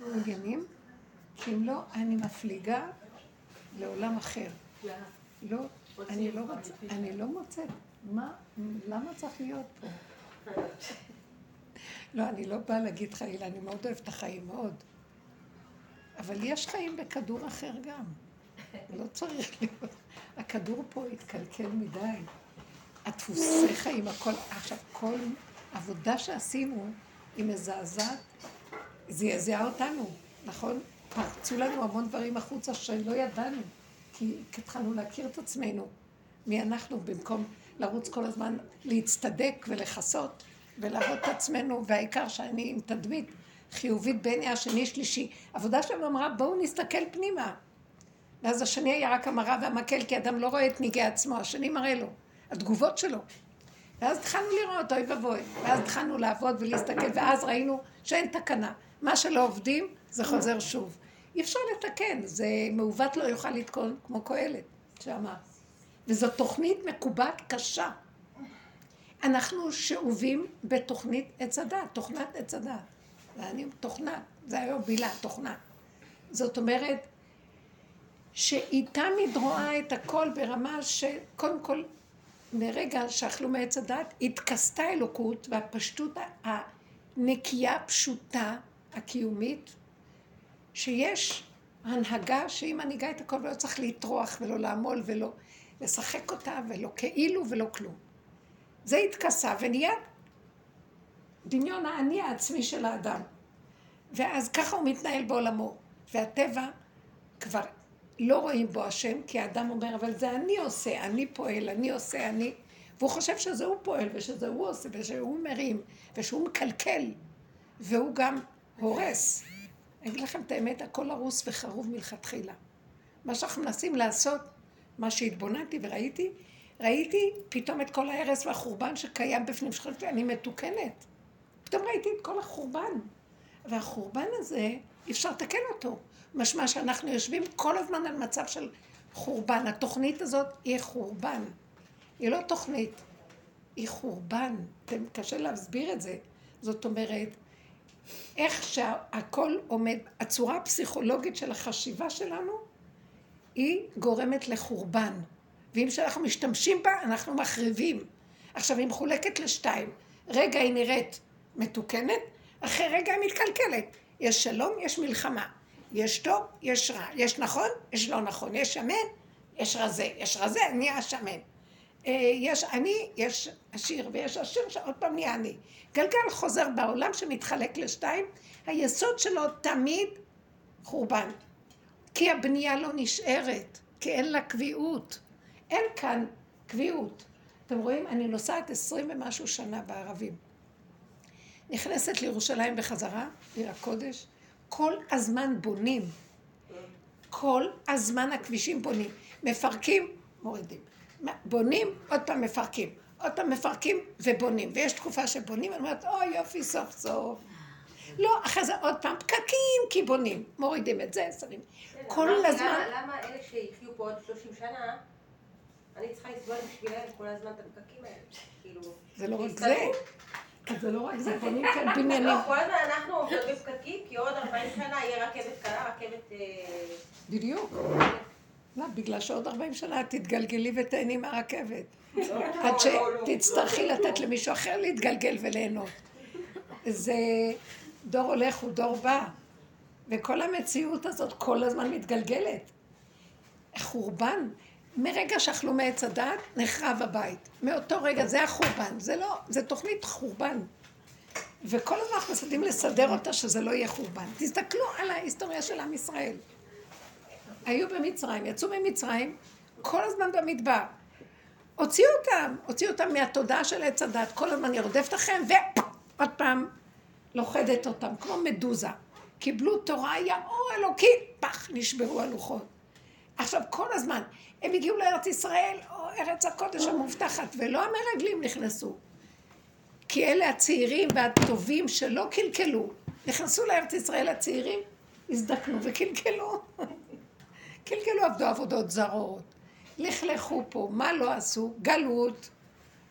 מעוניינים, כי אם לא, אני מפליגה לעולם אחר. לא, אני לא רוצה, אני לא מוצאת. מה, למה צריך להיות פה? לא, אני לא באה להגיד חלילה, אני מאוד אוהבת את החיים, מאוד. אבל יש חיים בכדור אחר גם. לא צריך להיות. הכדור פה התקלקל מדי. הדפוסי חיים, הכל, עכשיו, כל עבודה שעשינו היא מזעזעת, זעזעה אותנו, נכון? פרצו לנו המון דברים החוצה שלא ידענו, כי התחלנו להכיר את עצמנו, מי אנחנו, במקום לרוץ כל הזמן להצטדק ולכסות ולהראות את עצמנו, והעיקר שאני עם תדמית חיובית בעיני השני שלישי. עבודה שלנו אמרה, בואו נסתכל פנימה. ואז השני היה רק המראה והמקל, כי אדם לא רואה את ניגי עצמו, השני מראה לו, התגובות שלו. ואז התחלנו לראות, אוי ואבוי. ואז התחלנו לעבוד ולהסתכל, ואז ראינו שאין תקנה. מה שלא עובדים, זה חוזר שוב. אי אפשר לתקן, זה מעוות לא יוכל לתקון כמו קהלת, שאמר. וזו תוכנית מקובעת קשה. אנחנו שאובים בתוכנית עץ הדת, תוכנת עץ הדת. ואני תוכנה, זה היום בילה, תוכנה. זאת אומרת, שהיא תמיד רואה את הכל ברמה שקודם כל, מרגע שאכלו מעץ הדת, התכסתה אלוקות והפשטות הנקייה, פשוטה, הקיומית, שיש הנהגה שהיא מנהיגה את הכל ולא צריך לטרוח ולא לעמול ולא לשחק אותה ולא כאילו ולא כלום. זה התכסה ונהיה דמיון האני העצמי של האדם. ואז ככה הוא מתנהל בעולמו. והטבע כבר לא רואים בו השם, כי האדם אומר, אבל זה אני עושה, אני פועל, אני עושה, אני... והוא חושב שזה הוא פועל, ושזה הוא עושה, ושהוא מרים, ושהוא מקלקל, והוא גם הורס. אני אגיד לכם את האמת, הכל הרוס וחרוב מלכתחילה. מה שאנחנו מנסים לעשות, מה שהתבוננתי וראיתי, ראיתי פתאום את כל ההרס והחורבן שקיים בפנים, שחשבתי, אני מתוקנת. פתאום ראיתי את כל החורבן. והחורבן הזה, אי אפשר לתקן אותו. משמע שאנחנו יושבים כל הזמן על מצב של חורבן. התוכנית הזאת היא חורבן. היא לא תוכנית, היא חורבן. קשה להסביר את זה. זאת אומרת, איך שהכל עומד, הצורה הפסיכולוגית של החשיבה שלנו, היא גורמת לחורבן. ואם שאנחנו משתמשים בה, אנחנו מחריבים. עכשיו, היא מחולקת לשתיים. רגע היא נראית מתוקנת, אחרי רגע היא מתקלקלת. יש שלום, יש מלחמה. יש טוב, יש רע. יש נכון, יש לא נכון. יש שמן, יש רזה. יש רזה, נהיה שמן. אה, יש עני, יש עשיר, ויש עשיר שעוד פעם נהיה עני. גלגל חוזר בעולם שמתחלק לשתיים, היסוד שלו תמיד חורבן. כי הבנייה לא נשארת, כי אין לה קביעות. אין כאן קביעות. אתם רואים, אני נוסעת עשרים ומשהו שנה בערבים. נכנסת לירושלים בחזרה, עיר הקודש, כל הזמן בונים. כל הזמן הכבישים בונים. מפרקים, מורידים. בונים, עוד פעם מפרקים. עוד פעם מפרקים ובונים. ויש תקופה שבונים, אני אומרת, אוי יופי, סוף סוף. לא, אחרי זה עוד פעם פקקים, כי בונים. מורידים את זה, שמים. כל הזמן... למה אלה שיחיו פה עוד 30 שנה, אני צריכה לסבול בשבילם כל הזמן את הפקקים האלה? כאילו... זה לא רק זה. זה לא רק זה, בונים כאן בניינים. לא, כל הזמן אנחנו עובדות בפקקים, כי עוד 40 שנה יהיה רכבת קלה, רכבת... אה, בדיוק. לא, בגלל שעוד 40 שנה תתגלגלי ותהני מהרכבת. לא, עד שתצטרכי לתת למישהו אחר להתגלגל וליהנות. זה דור הולך ודור בא. וכל המציאות הזאת כל הזמן מתגלגלת. חורבן. מרגע שאכלו מעץ הדת, נחרב הבית. מאותו רגע, זה החורבן. זה לא, זה תוכנית חורבן. וכל הזמן אנחנו מסתכלים לסדר אותה שזה לא יהיה חורבן. תסתכלו על ההיסטוריה של עם ישראל. היו במצרים, יצאו ממצרים, כל הזמן במדבר. הוציאו אותם, הוציאו אותם מהתודעה של עץ הדת, כל הזמן היא רודפת לכם, ועוד פעם לוכדת אותם, כמו מדוזה. קיבלו תורה, היה אור אלוקי, פח, נשברו הלוחות. עכשיו, כל הזמן, הם הגיעו לארץ ישראל, או ארץ הקודש המובטחת, ולא המרגלים נכנסו. כי אלה הצעירים והטובים שלא קלקלו. נכנסו לארץ ישראל הצעירים, הזדקנו וקלקלו. קלקלו עבדו עבודות זרות. לכלכו פה, מה לא עשו? גלות.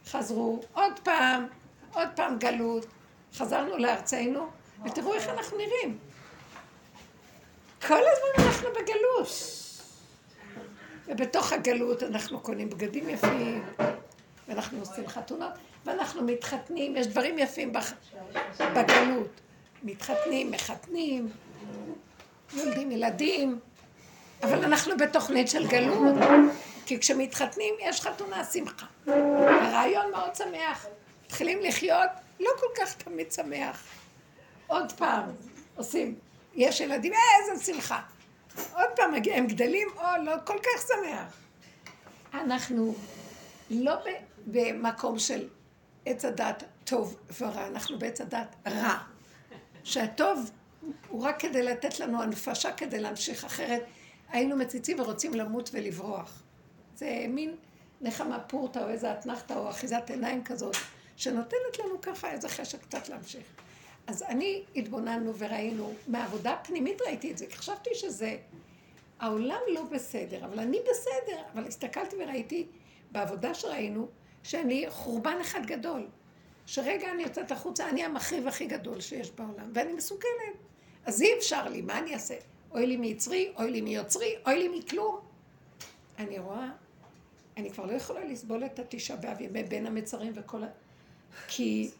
חזרו, עוד פעם, עוד פעם גלות. חזרנו לארצנו, ותראו איך אנחנו נראים. כל הזמן אנחנו בגלות. ובתוך הגלות אנחנו קונים בגדים יפים, ואנחנו עושים חתונות, ואנחנו מתחתנים, יש דברים יפים בח... בגלות. מתחתנים, מחתנים, יולדים ילדים, אבל אנחנו בתוכנית של גלות, כי כשמתחתנים יש חתונה שמחה. הרעיון מאוד שמח. מתחילים לחיות, לא כל כך תמיד שמח. עוד פעם, עושים, יש ילדים, איזה שמחה. עוד פעם, הם גדלים, או לא כל כך שמח. אנחנו לא במקום של עץ הדת טוב ורע, אנחנו בעץ הדת רע. שהטוב הוא רק כדי לתת לנו הנפשה כדי להמשיך, אחרת היינו מציצים ורוצים למות ולברוח. זה מין נחמה פורטה או איזה אתנחתא או אחיזת עיניים כזאת, שנותנת לנו ככה איזה חשק קצת להמשיך. אז אני התבוננו וראינו, מהעבודה הפנימית ראיתי את זה, כי חשבתי שזה, העולם לא בסדר, אבל אני בסדר, אבל הסתכלתי וראיתי בעבודה שראינו, שאני חורבן אחד גדול. שרגע אני יוצאת החוצה, אני המחריב הכי גדול שיש בעולם, ואני מסוכנת. אז אי אפשר לי, מה אני אעשה? אוי לי מיצרי, אוי לי מיוצרי, אוי לי מכלום. אני רואה, אני כבר לא יכולה לסבול את התשעה באב, ימי בין המצרים וכל ה... כי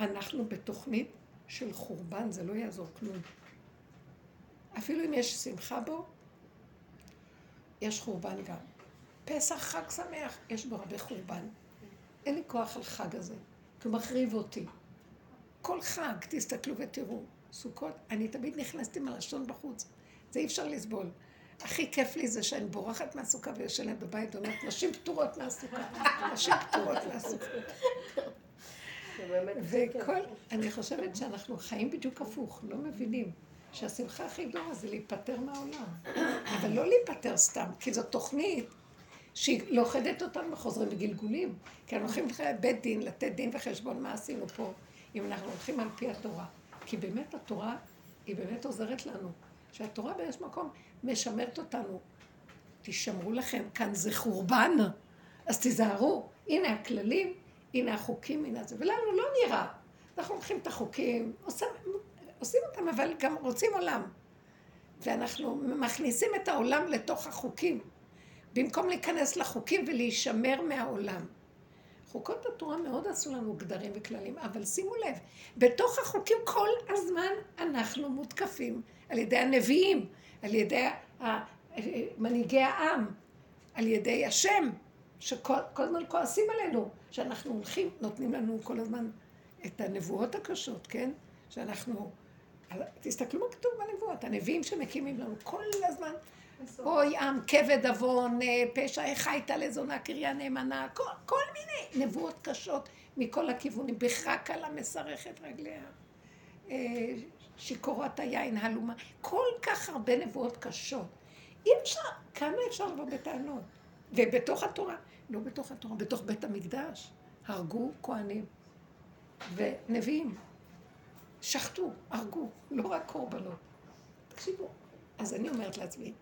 אנחנו בתוכנית של חורבן, זה לא יעזור כלום. אפילו אם יש שמחה בו, יש חורבן גם. פסח חג שמח, יש בו הרבה חורבן. אין לי כוח על חג הזה, כי הוא מחריב אותי. כל חג, תסתכלו ותראו, סוכות, אני תמיד נכנסת עם הלשון בחוץ. זה אי אפשר לסבול. הכי כיף לי זה שאני בורחת מהסוכה וישנת בבית ואומרת, נשים פטורות מהסוכה. נשים פטורות מהסוכה. וכל, אני חושבת שאנחנו חיים בדיוק הפוך, לא מבינים שהשמחה הכי גדולה זה להיפטר מהעולם. אבל לא להיפטר סתם, כי זו תוכנית שהיא לוכדת אותנו וחוזרים בגלגולים. כי אנחנו הולכים לבית דין, לתת דין וחשבון מה עשינו פה, אם אנחנו הולכים על פי התורה. כי באמת התורה, היא באמת עוזרת לנו. שהתורה באיזשהו מקום משמרת אותנו. תשמרו לכם, כאן זה חורבן, אז תיזהרו. הנה הכללים, הנה החוקים, הנה זה. ולנו לא נראה. אנחנו לוקחים את החוקים, עושים, עושים אותם, אבל גם רוצים עולם. ואנחנו מכניסים את העולם לתוך החוקים. במקום להיכנס לחוקים ולהישמר מהעולם. חוקות התורה מאוד עשו לנו גדרים וכללים, אבל שימו לב, בתוך החוקים כל הזמן אנחנו מותקפים על ידי הנביאים, על ידי מנהיגי העם, על ידי השם, שכל הזמן כועסים עלינו, שאנחנו הולכים, נותנים לנו כל הזמן את הנבואות הקשות, כן? שאנחנו, תסתכלו מה כתוב בנבואות, הנביאים שמקימים לנו כל הזמן אוי עם, כבד עוון, אה, פשע, איך הייתה לזונה, קריה נאמנה, כל, כל מיני נבואות קשות מכל הכיוונים, בחק על המסרכת רגליה, אה, שיכורת היין, הלומה, כל כך הרבה נבואות קשות. אי אפשר, כמה אפשר לבוא בטענות? ובתוך התורה, לא בתוך התורה, בתוך בית המקדש, הרגו כהנים ונביאים, שחטו, הרגו, לא רק קורבנות. תקשיבו, אז אני אומרת לעצמי,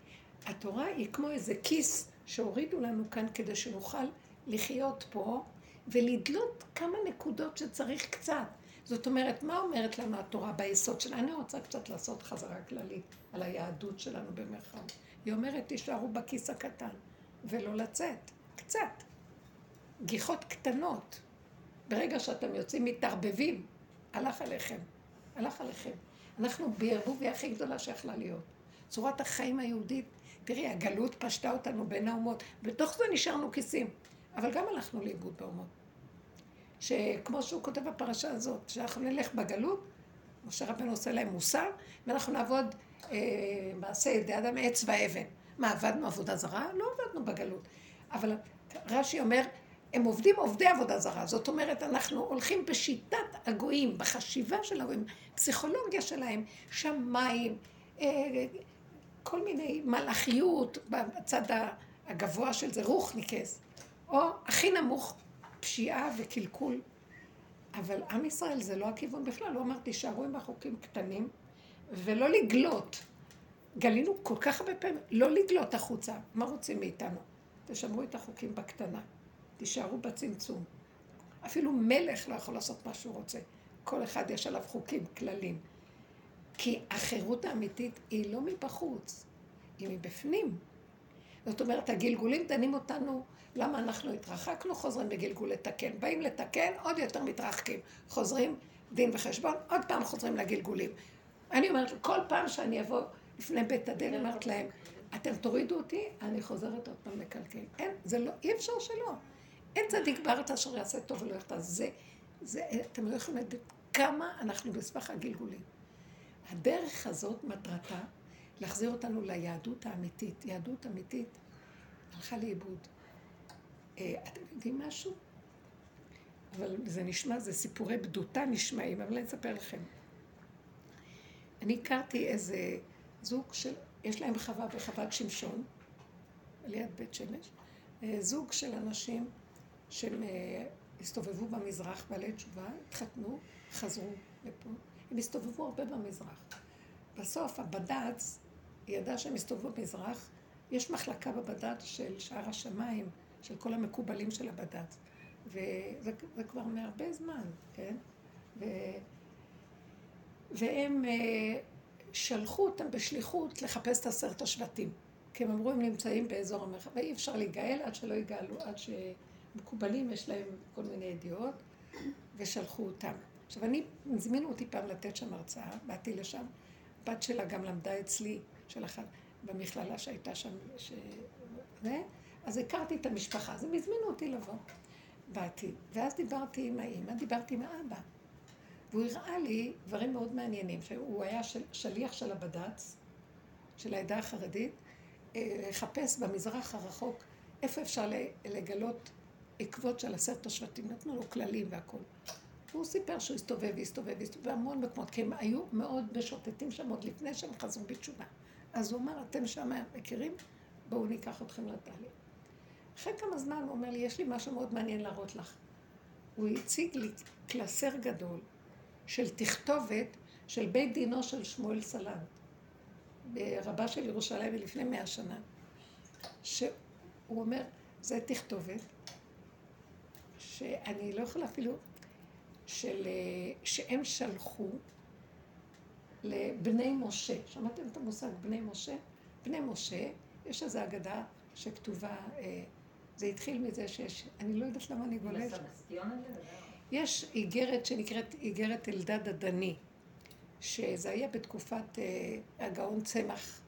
התורה היא כמו איזה כיס שהורידו לנו כאן כדי שנוכל לחיות פה ולדלות כמה נקודות שצריך קצת. זאת אומרת, מה אומרת לנו התורה ביסוד שלה? אני רוצה קצת לעשות חזרה כללית על היהדות שלנו במרחב. היא אומרת, תישארו בכיס הקטן ולא לצאת, קצת. גיחות קטנות. ברגע שאתם יוצאים מתערבבים, הלך עליכם, הלך עליכם. אנחנו בערבוביה הכי גדולה שיכלה להיות. צורת החיים היהודית תראי, הגלות פשטה אותנו בין האומות, בתוך זה נשארנו כיסים, אבל גם הלכנו לאיבוד באומות. שכמו שהוא כותב בפרשה הזאת, שאנחנו נלך בגלות, משה רבנו עושה להם מוסר, ואנחנו נעבוד אה, מעשה ידי אדם עץ ואבן. מה, עבדנו עבודה זרה? לא עבדנו בגלות. אבל רש"י אומר, הם עובדים עובדי עבודה זרה. זאת אומרת, אנחנו הולכים בשיטת הגויים, בחשיבה של הגויים, פסיכולוגיה שלהם, שמיים, אה, כל מיני מלאכיות בצד הגבוה של זה, רוחניקס, או הכי נמוך, פשיעה וקלקול. אבל עם ישראל זה לא הכיוון בכלל, הוא אמר, תישארו עם החוקים קטנים ולא לגלות. גלינו כל כך הרבה פעמים, לא לגלות החוצה. מה רוצים מאיתנו? תשמרו את החוקים בקטנה, תישארו בצמצום. אפילו מלך לא יכול לעשות מה שהוא רוצה. כל אחד יש עליו חוקים, כללים. כי החירות האמיתית היא לא מבחוץ, היא מבפנים. זאת אומרת, הגלגולים דנים אותנו, למה אנחנו התרחקנו, חוזרים בגלגול לתקן. באים לתקן, עוד יותר מתרחקים. חוזרים דין וחשבון, עוד פעם חוזרים לגלגולים. אני אומרת, כל פעם שאני אבוא לפני בית הדין, אומרת להם, אתם תורידו אותי, אני חוזרת עוד פעם לקלקל. אין, זה לא, אי אפשר שלא. אין צדיק בארץ אשר יעשה טוב ולא יחטא. זה, זה, אתם לא יכולים לדעת כמה אנחנו בסבך הגלגולים. הדרך הזאת, מטרתה, להחזיר אותנו ליהדות האמיתית. יהדות אמיתית הלכה לאיבוד. אה, אתם יודעים משהו? אבל זה נשמע, זה סיפורי בדותה נשמעים, אבל אני אספר לכם. אני הכרתי איזה זוג של, יש להם חווה בחוות שמשון, ליד בית שמש, אה, זוג של אנשים שהם אה, הסתובבו במזרח, בעלי תשובה, התחתנו, חזרו לפה. הם הסתובבו הרבה במזרח. בסוף הבד"ץ ידע שהם הסתובבו במזרח, יש מחלקה בבד"ץ של שער השמיים, של כל המקובלים של הבד"ץ. וזה כבר מהרבה זמן, כן? ו... והם uh, שלחו אותם בשליחות לחפש את עשרת השבטים. כי הם אמרו, הם נמצאים באזור המרחב, ואי אפשר להיגאל עד שלא יגאלו, עד שמקובלים יש להם כל מיני ידיעות, ושלחו אותם. עכשיו, אני, הזמינו אותי פעם לתת שם הרצאה, באתי לשם, בת שלה גם למדה אצלי, של אחת, במכללה שהייתה שם, ש... ו... אז הכרתי את המשפחה, אז הם הזמינו אותי לבוא. באתי, ואז דיברתי עם האימא, דיברתי עם האבא. והוא הראה לי דברים מאוד מעניינים, שהוא היה של, שליח של הבד"ץ, של העדה החרדית, אה, לחפש במזרח הרחוק איפה אפשר לגלות עקבות של עשרת השבטים, נתנו לו כללים והכול. והוא סיפר שהוא הסתובב והסתובב והסתובב בהמון מקומות, כי הם היו מאוד משוטטים שם עוד לפני שהם חזרו בתשובה. אז הוא אמר, אתם שם מכירים? בואו ניקח אתכם לתהליך. אחרי כמה זמן הוא אומר לי, יש לי משהו מאוד מעניין להראות לך. הוא הציג לי קלסר גדול של תכתובת של בית דינו של שמואל סלנט, רבה של ירושלים מלפני מאה שנה, שהוא אומר, זה תכתובת שאני לא יכולה אפילו, של, שהם שלחו לבני משה. שמעתם את המושג בני משה? בני משה, יש איזו אגדה שכתובה אה, זה התחיל מזה שיש, אני לא יודעת למה אני גולשת. יש איגרת שנקראת איגרת אלדד הדני, שזה היה בתקופת אה, הגאון צמח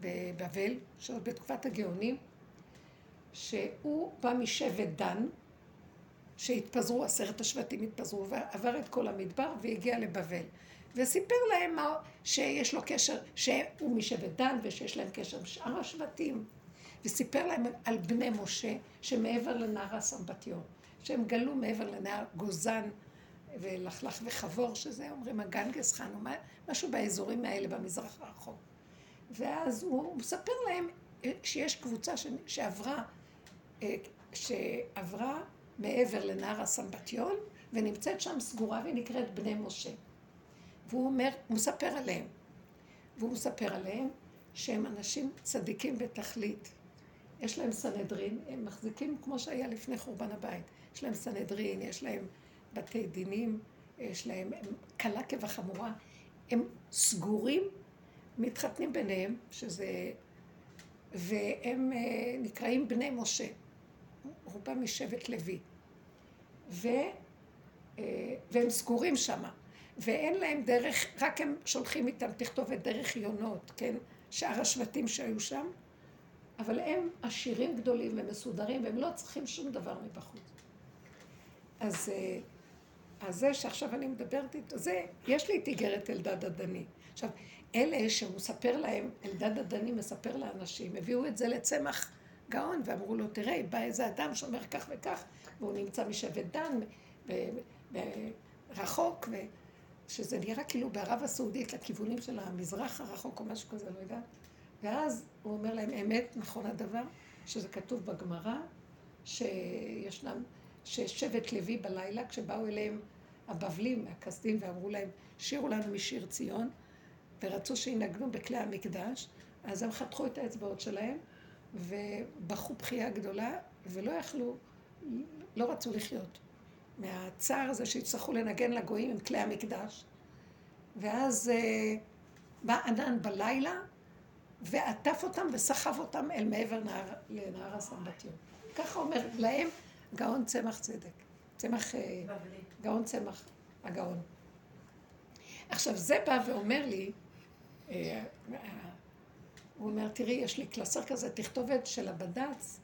בבבל, שעוד בתקופת הגאונים, שהוא בא משבט דן, שהתפזרו, עשרת השבטים התפזרו, ועבר את כל המדבר והגיע לבבל. וסיפר להם מה, שיש לו קשר, שהוא משבט דן ושיש להם קשר עם שאר השבטים. וסיפר להם על בני משה שמעבר לנהר הסמבטיון, שהם גלו מעבר לנהר גוזן ולחלך וחבור, שזה אומרים הגנגס חן, משהו באזורים האלה במזרח הרחוק. ואז הוא מספר להם אה, שיש קבוצה. שעברה, אה, שעברה מעבר לנהר הסמבטיון, ונמצאת שם סגורה ונקראת בני משה. והוא אומר, הוא מספר עליהם. והוא מספר עליהם שהם אנשים צדיקים בתכלית. יש להם סנהדרין, הם מחזיקים כמו שהיה לפני חורבן הבית. יש להם סנהדרין, יש להם בתי דינים, יש להם, הם קלה כבחמורה. הם סגורים, מתחתנים ביניהם, שזה... והם אה, נקראים בני משה. רובם משבט לוי. ו... אה, והם סגורים שמה. ואין להם דרך, רק הם שולחים איתם תכתובת דרך יונות, כן? שאר השבטים שהיו שם, אבל הם עשירים גדולים ומסודרים, והם לא צריכים שום דבר מבחוץ. אז, אה, אז זה שעכשיו אני מדברת איתו, זה, יש לי את איגרת אלדד הדני. עכשיו, אלה שהוא מספר להם, אלדד הדני מספר לאנשים, הביאו את זה לצמח גאון, ואמרו לו, תראה, בא איזה אדם שאומר כך וכך, והוא נמצא משבט דן, רחוק, שזה נראה כאילו בערב הסעודית, לכיוונים של המזרח הרחוק או משהו כזה, לא יודעת. ואז הוא אומר להם, אמת, נכון הדבר, שזה כתוב בגמרא, שישנם, ששבט לוי בלילה, כשבאו אליהם הבבלים מהכסדים ואמרו להם, שירו לנו משיר ציון, ורצו שינגנו בכלי המקדש, אז הם חתכו את האצבעות שלהם, ובכו בכייה גדולה, ולא יכלו, לא רצו לחיות. מהצער הזה שיצטרכו לנגן לגויים עם כלי המקדש. ואז אה, בא ענן בלילה, ועטף אותם וסחב אותם אל מעבר נהר, לנהר הסמבטיון. ככה אומר להם גאון צמח צדק. צמח, אה, גאון צמח הגאון. עכשיו, זה בא ואומר לי, אה, הוא אומר, תראי, יש לי קלסר כזה, תכתובת של הבד"ץ,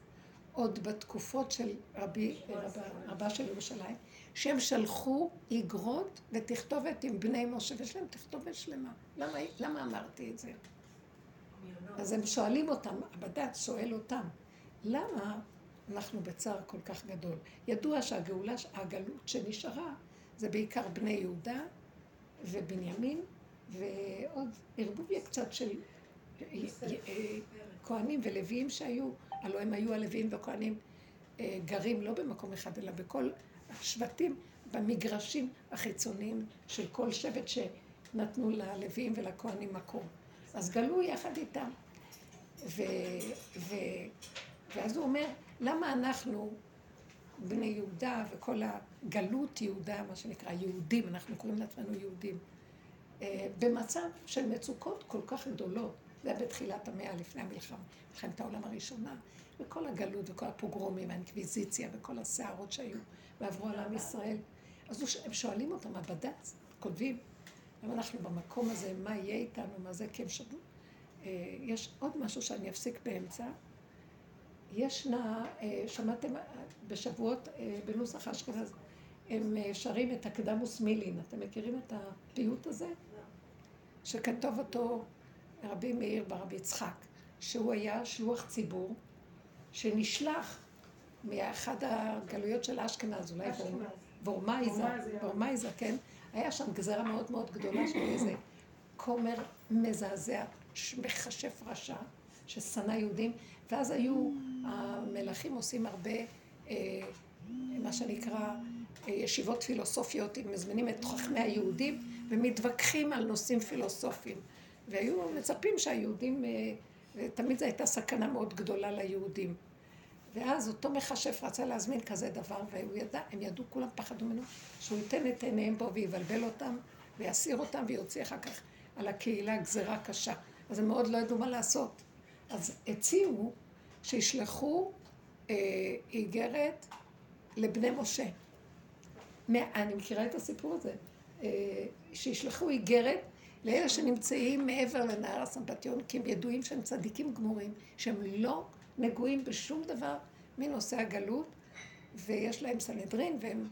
עוד בתקופות של רבי, רבה, רבה של ירושלים, שהם שלחו איגרות ותכתובת עם בני משה, ויש להם תכתובת שלמה. למה, למה אמרתי את זה? אז הם שואלים אותם, הבד"ץ שואל אותם, למה אנחנו בצער כל כך גדול? ידוע שהגאולה, הגלות שנשארה, זה בעיקר בני יהודה ובנימין, ועוד ערבוביה קצת של כהנים ולוויים שהיו, הלוא הם היו הלוויים והכהנים אה, גרים לא במקום אחד, אלא בכל השבטים, במגרשים החיצוניים של כל שבט שנתנו ללוויים ולכהנים מקום. אז גלו יחד איתם. ו, ו, ואז הוא אומר, למה אנחנו, בני יהודה וכל הגלות יהודה, מה שנקרא יהודים, אנחנו קוראים לעצמנו יהודים, אה, במצב של מצוקות כל כך גדולות. זה היה בתחילת המאה לפני המלחמה, מלחמת העולם הראשונה, וכל הגלות וכל הפוגרומים, האינקוויזיציה וכל הסערות שהיו ועברו על עם ישראל. אז הם שואלים אותם, הבד"ץ, כותבים, למה אנחנו במקום הזה, מה יהיה איתנו, מה זה, כי הם שמעו. אה, יש עוד משהו שאני אפסיק באמצע. ישנה, אה, שמעתם אה, בשבועות בנוסח אשכנז, הם שרים את הקדמוס מילין. אתם מכירים את הפיוט הזה? שכתוב אותו רבי מאיר ברבי יצחק, שהוא היה שלוח ציבור שנשלח מאחד הגלויות של אשכנז, אולי וורמייזה, וורמייזה, כן? היה שם גזרה מאוד מאוד גדולה של איזה כומר מזעזע, מכשף רשע, ששנא יהודים, ואז היו, המלכים עושים הרבה, אה, מה שנקרא, אה, ישיבות פילוסופיות, הם מזמינים את חכמי היהודים ומתווכחים על נושאים פילוסופיים. והיו מצפים שהיהודים, אה, תמיד זו הייתה סכנה מאוד גדולה ליהודים. ואז אותו מכשף רצה להזמין כזה דבר, והוא ידע, הם ידעו, כולם פחדו ממנו, שהוא ייתן את עיניהם בו ויבלבל אותם, ויסיר אותם, ויוציא אחר כך על הקהילה גזרה קשה. אז הם מאוד לא ידעו מה לעשות. אז הציעו שישלחו אה, איגרת לבני משה. אני מכירה את הסיפור הזה. אה, שישלחו איגרת לאלה שנמצאים מעבר לנהר הסמבטיון, כי הם ידועים שהם צדיקים גמורים, שהם לא נגועים בשום דבר מנושא הגלות, ויש להם סנהדרין, והם,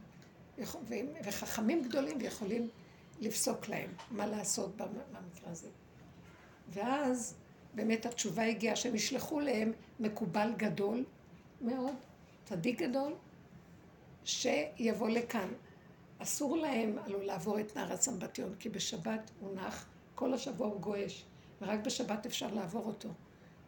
והם, וחכמים גדולים ויכולים לפסוק להם מה לעשות במקרה הזה. ואז באמת התשובה הגיעה שהם ישלחו להם מקובל גדול מאוד, צדיק גדול, שיבוא לכאן. אסור להם הלוא לעבור את נהר הסמבטיון, כי בשבת הוא נח, כל השבוע הוא גועש, ורק בשבת אפשר לעבור אותו.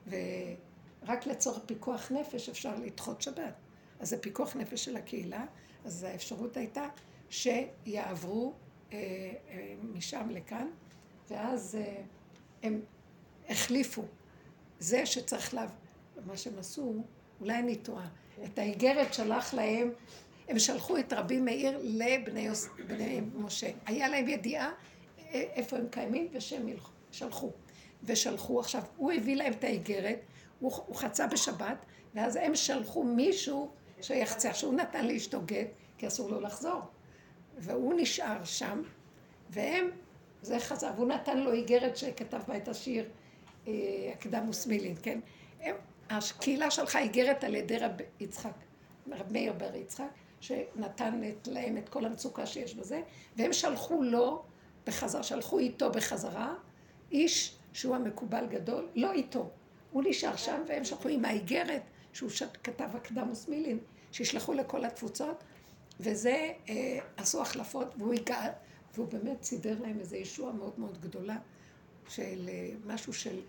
ורק לצורך פיקוח נפש אפשר לדחות שבת. אז זה פיקוח נפש של הקהילה, אז האפשרות הייתה שיעברו אה, אה, משם לכאן, ואז אה, הם החליפו. זה שצריך לה... מה שהם עשו, אולי אני טועה, את האיגרת שלח להם הם שלחו את רבי מאיר לבני יוס... משה. היה להם ידיעה איפה הם קיימים ושהם שלחו. ושלחו עכשיו, הוא הביא להם את האיגרת, הוא, הוא חצה בשבת, ואז הם שלחו מישהו שיחצה. עכשיו הוא נתן לאשתו גט, כי אסור לו לחזור. והוא נשאר שם, והם, זה חזר, והוא נתן לו איגרת שכתב בה את השיר אה, הקדמוס מילין, כן? הם, הקהילה שלחה איגרת על ידי רב יצחק, רב מאיר בר יצחק, שנתן את, להם את כל המצוקה שיש בזה, והם שלחו לו בחזרה, שלחו איתו בחזרה, איש שהוא המקובל גדול, לא איתו, הוא נשאר שם והם שלחו עם האיגרת שהוא כתב הקדמוס מילין, שישלחו לכל התפוצות, וזה אה, עשו החלפות, והוא הגע, והוא באמת סידר להם איזו ישועה מאוד מאוד גדולה של אה, משהו של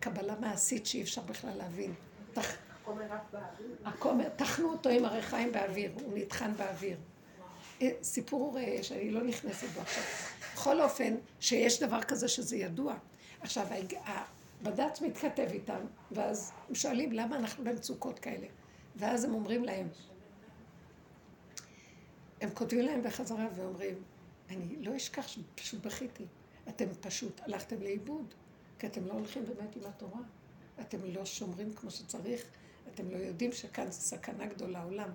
קבלה מעשית שאי אפשר בכלל להבין. תח... הכומר, טחנו אותו עם הריחיים באוויר, הוא נטחן באוויר. אה, סיפור אה, שאני לא נכנסת בו עכשיו. בכל אופן, שיש דבר כזה שזה ידוע. עכשיו, הבד"ץ מתכתב איתם, ואז הם שואלים למה אנחנו במצוקות כאלה. ואז הם אומרים להם, הם כותבים להם בחזרה ואומרים, אני לא אשכח שפשוט בכיתי. אתם פשוט הלכתם לאיבוד, כי אתם לא הולכים באמת עם התורה. אתם לא שומרים כמו שצריך, אתם לא יודעים שכאן זו סכנה גדולה לעולם.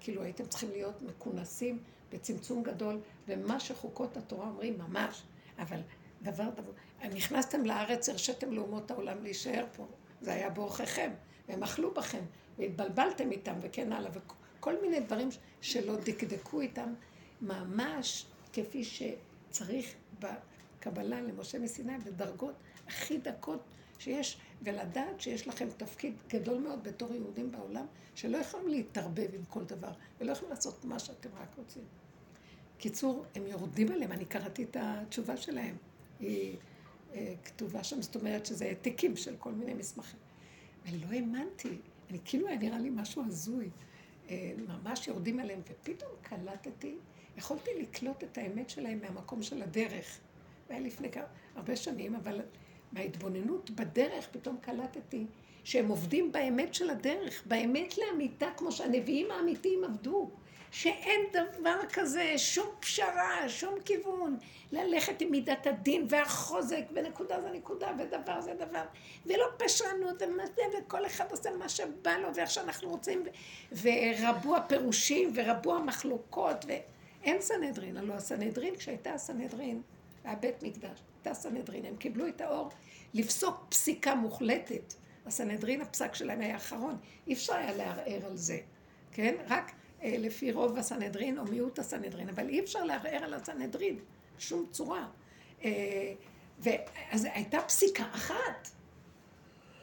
כאילו הייתם צריכים להיות מכונסים בצמצום גדול, ומה שחוקות התורה אומרים, ממש. אבל דבר דבר, נכנסתם לארץ, הרשיתם לאומות העולם להישאר פה. זה היה באורחכם. והם אכלו בכם, והתבלבלתם איתם וכן הלאה, וכל מיני דברים שלא דקדקו איתם, ממש כפי שצריך בקבלה למשה מסיני, בדרגות הכי דקות שיש, ולדעת שיש לכם תפקיד גדול מאוד בתור יהודים בעולם, שלא יכולים להתערבב עם כל דבר, ולא יכולים לעשות מה שאתם רק רוצים. קיצור, הם יורדים עליהם, אני קראתי את התשובה שלהם. היא אה, כתובה שם, זאת אומרת שזה העתקים של כל מיני מסמכים. ולא האמנתי, אני כאילו היה נראה לי משהו הזוי. אה, ממש יורדים עליהם, ופתאום קלטתי, יכולתי לקלוט את האמת שלהם מהמקום של הדרך. זה היה לפני הרבה שנים, אבל מההתבוננות בדרך פתאום קלטתי שהם עובדים באמת של הדרך, באמת לאמיתה, כמו שהנביאים האמיתיים עבדו. שאין דבר כזה, שום פשרה, שום כיוון. ללכת עם מידת הדין והחוזק, ונקודה זה נקודה, ודבר זה דבר. ולא פשרנות, וכל אחד עושה מה שבא לו, ואיך שאנחנו רוצים, ורבו הפירושים, ורבו המחלוקות, ואין סנהדרין. הלוא הסנהדרין, כשהייתה הסנהדרין, היה בית מקדש, הייתה סנהדרין, הם קיבלו את האור לפסוק פסיקה מוחלטת. הסנהדרין, הפסק שלהם היה האחרון. אי אפשר היה לערער על זה, כן? רק אה, לפי רוב הסנהדרין או מיעוט הסנהדרין, אבל אי אפשר לערער על הסנהדרין, שום צורה. אה, ואז הייתה פסיקה אחת,